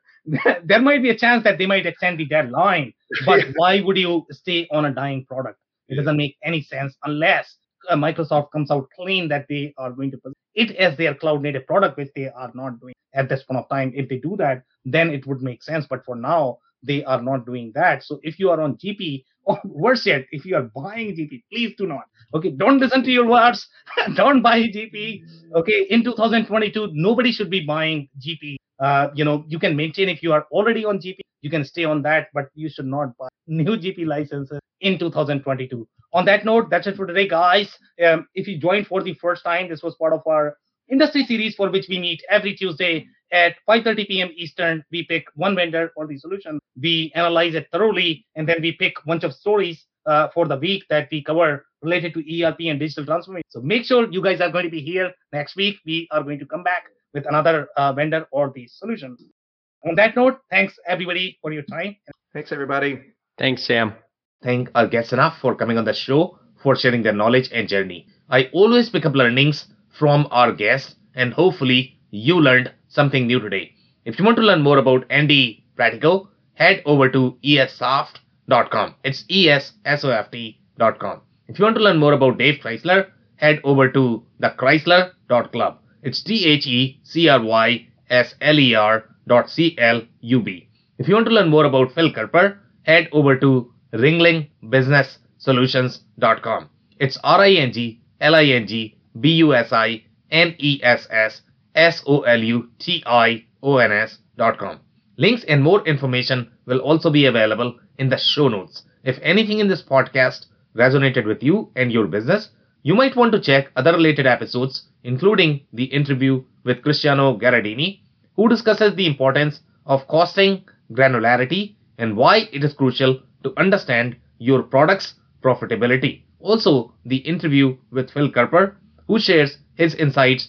there might be a chance that they might extend the deadline. But why would you stay on a dying product? It doesn't make any sense unless uh, Microsoft comes out clean that they are going to it as their cloud native product, which they are not doing at this point of time. If they do that, then it would make sense. But for now,
they are not doing that. So if you are on GP, or worse yet, if you are buying GP, please do not. Okay, don't listen to your words. don't buy GP. Okay, in 2022, nobody should be buying GP. Uh, you know, you can maintain if you are already on GP, you can stay on that, but you should not buy new GP licenses in 2022. On that note, that's it for today, guys. Um, if you joined for the first time, this was part of our industry series for which we meet every Tuesday at 5:30 p.m. Eastern. We pick one vendor for the solution. We analyze it thoroughly, and then we pick a bunch of stories uh, for the week that we cover related to ERP and digital transformation. So make sure you guys are going to be here next week. We are going to come back with another uh, vendor or the solution. On that note, thanks everybody for your time.
Thanks everybody.
Thanks, Sam.
Thank our guests enough for coming on the show, for sharing their knowledge and journey. I always pick up learnings from our guests, and hopefully you learned something new today. If you want to learn more about ND Practical, head over to essoft.com. It's E-S-S-O-F-T.com. If you want to learn more about Dave Chrysler, head over to thechrysler.club. It's T-H-E-C-R-Y-S-L-E-R dot C-L-U-B. If you want to learn more about Phil Kerper, head over to ringlingbusinesssolutions.com. It's R-I-N-G-L-I-N-G-B-U-S-I-N-E-S-S-S-O-L-U-T-I-O-N-S Links and more information will also be available in the show notes. If anything in this podcast resonated with you and your business, you might want to check other related episodes, including the interview with Cristiano Gherardini, who discusses the importance of costing granularity and why it is crucial to understand your product's profitability. Also, the interview with Phil Kerper, who shares his insights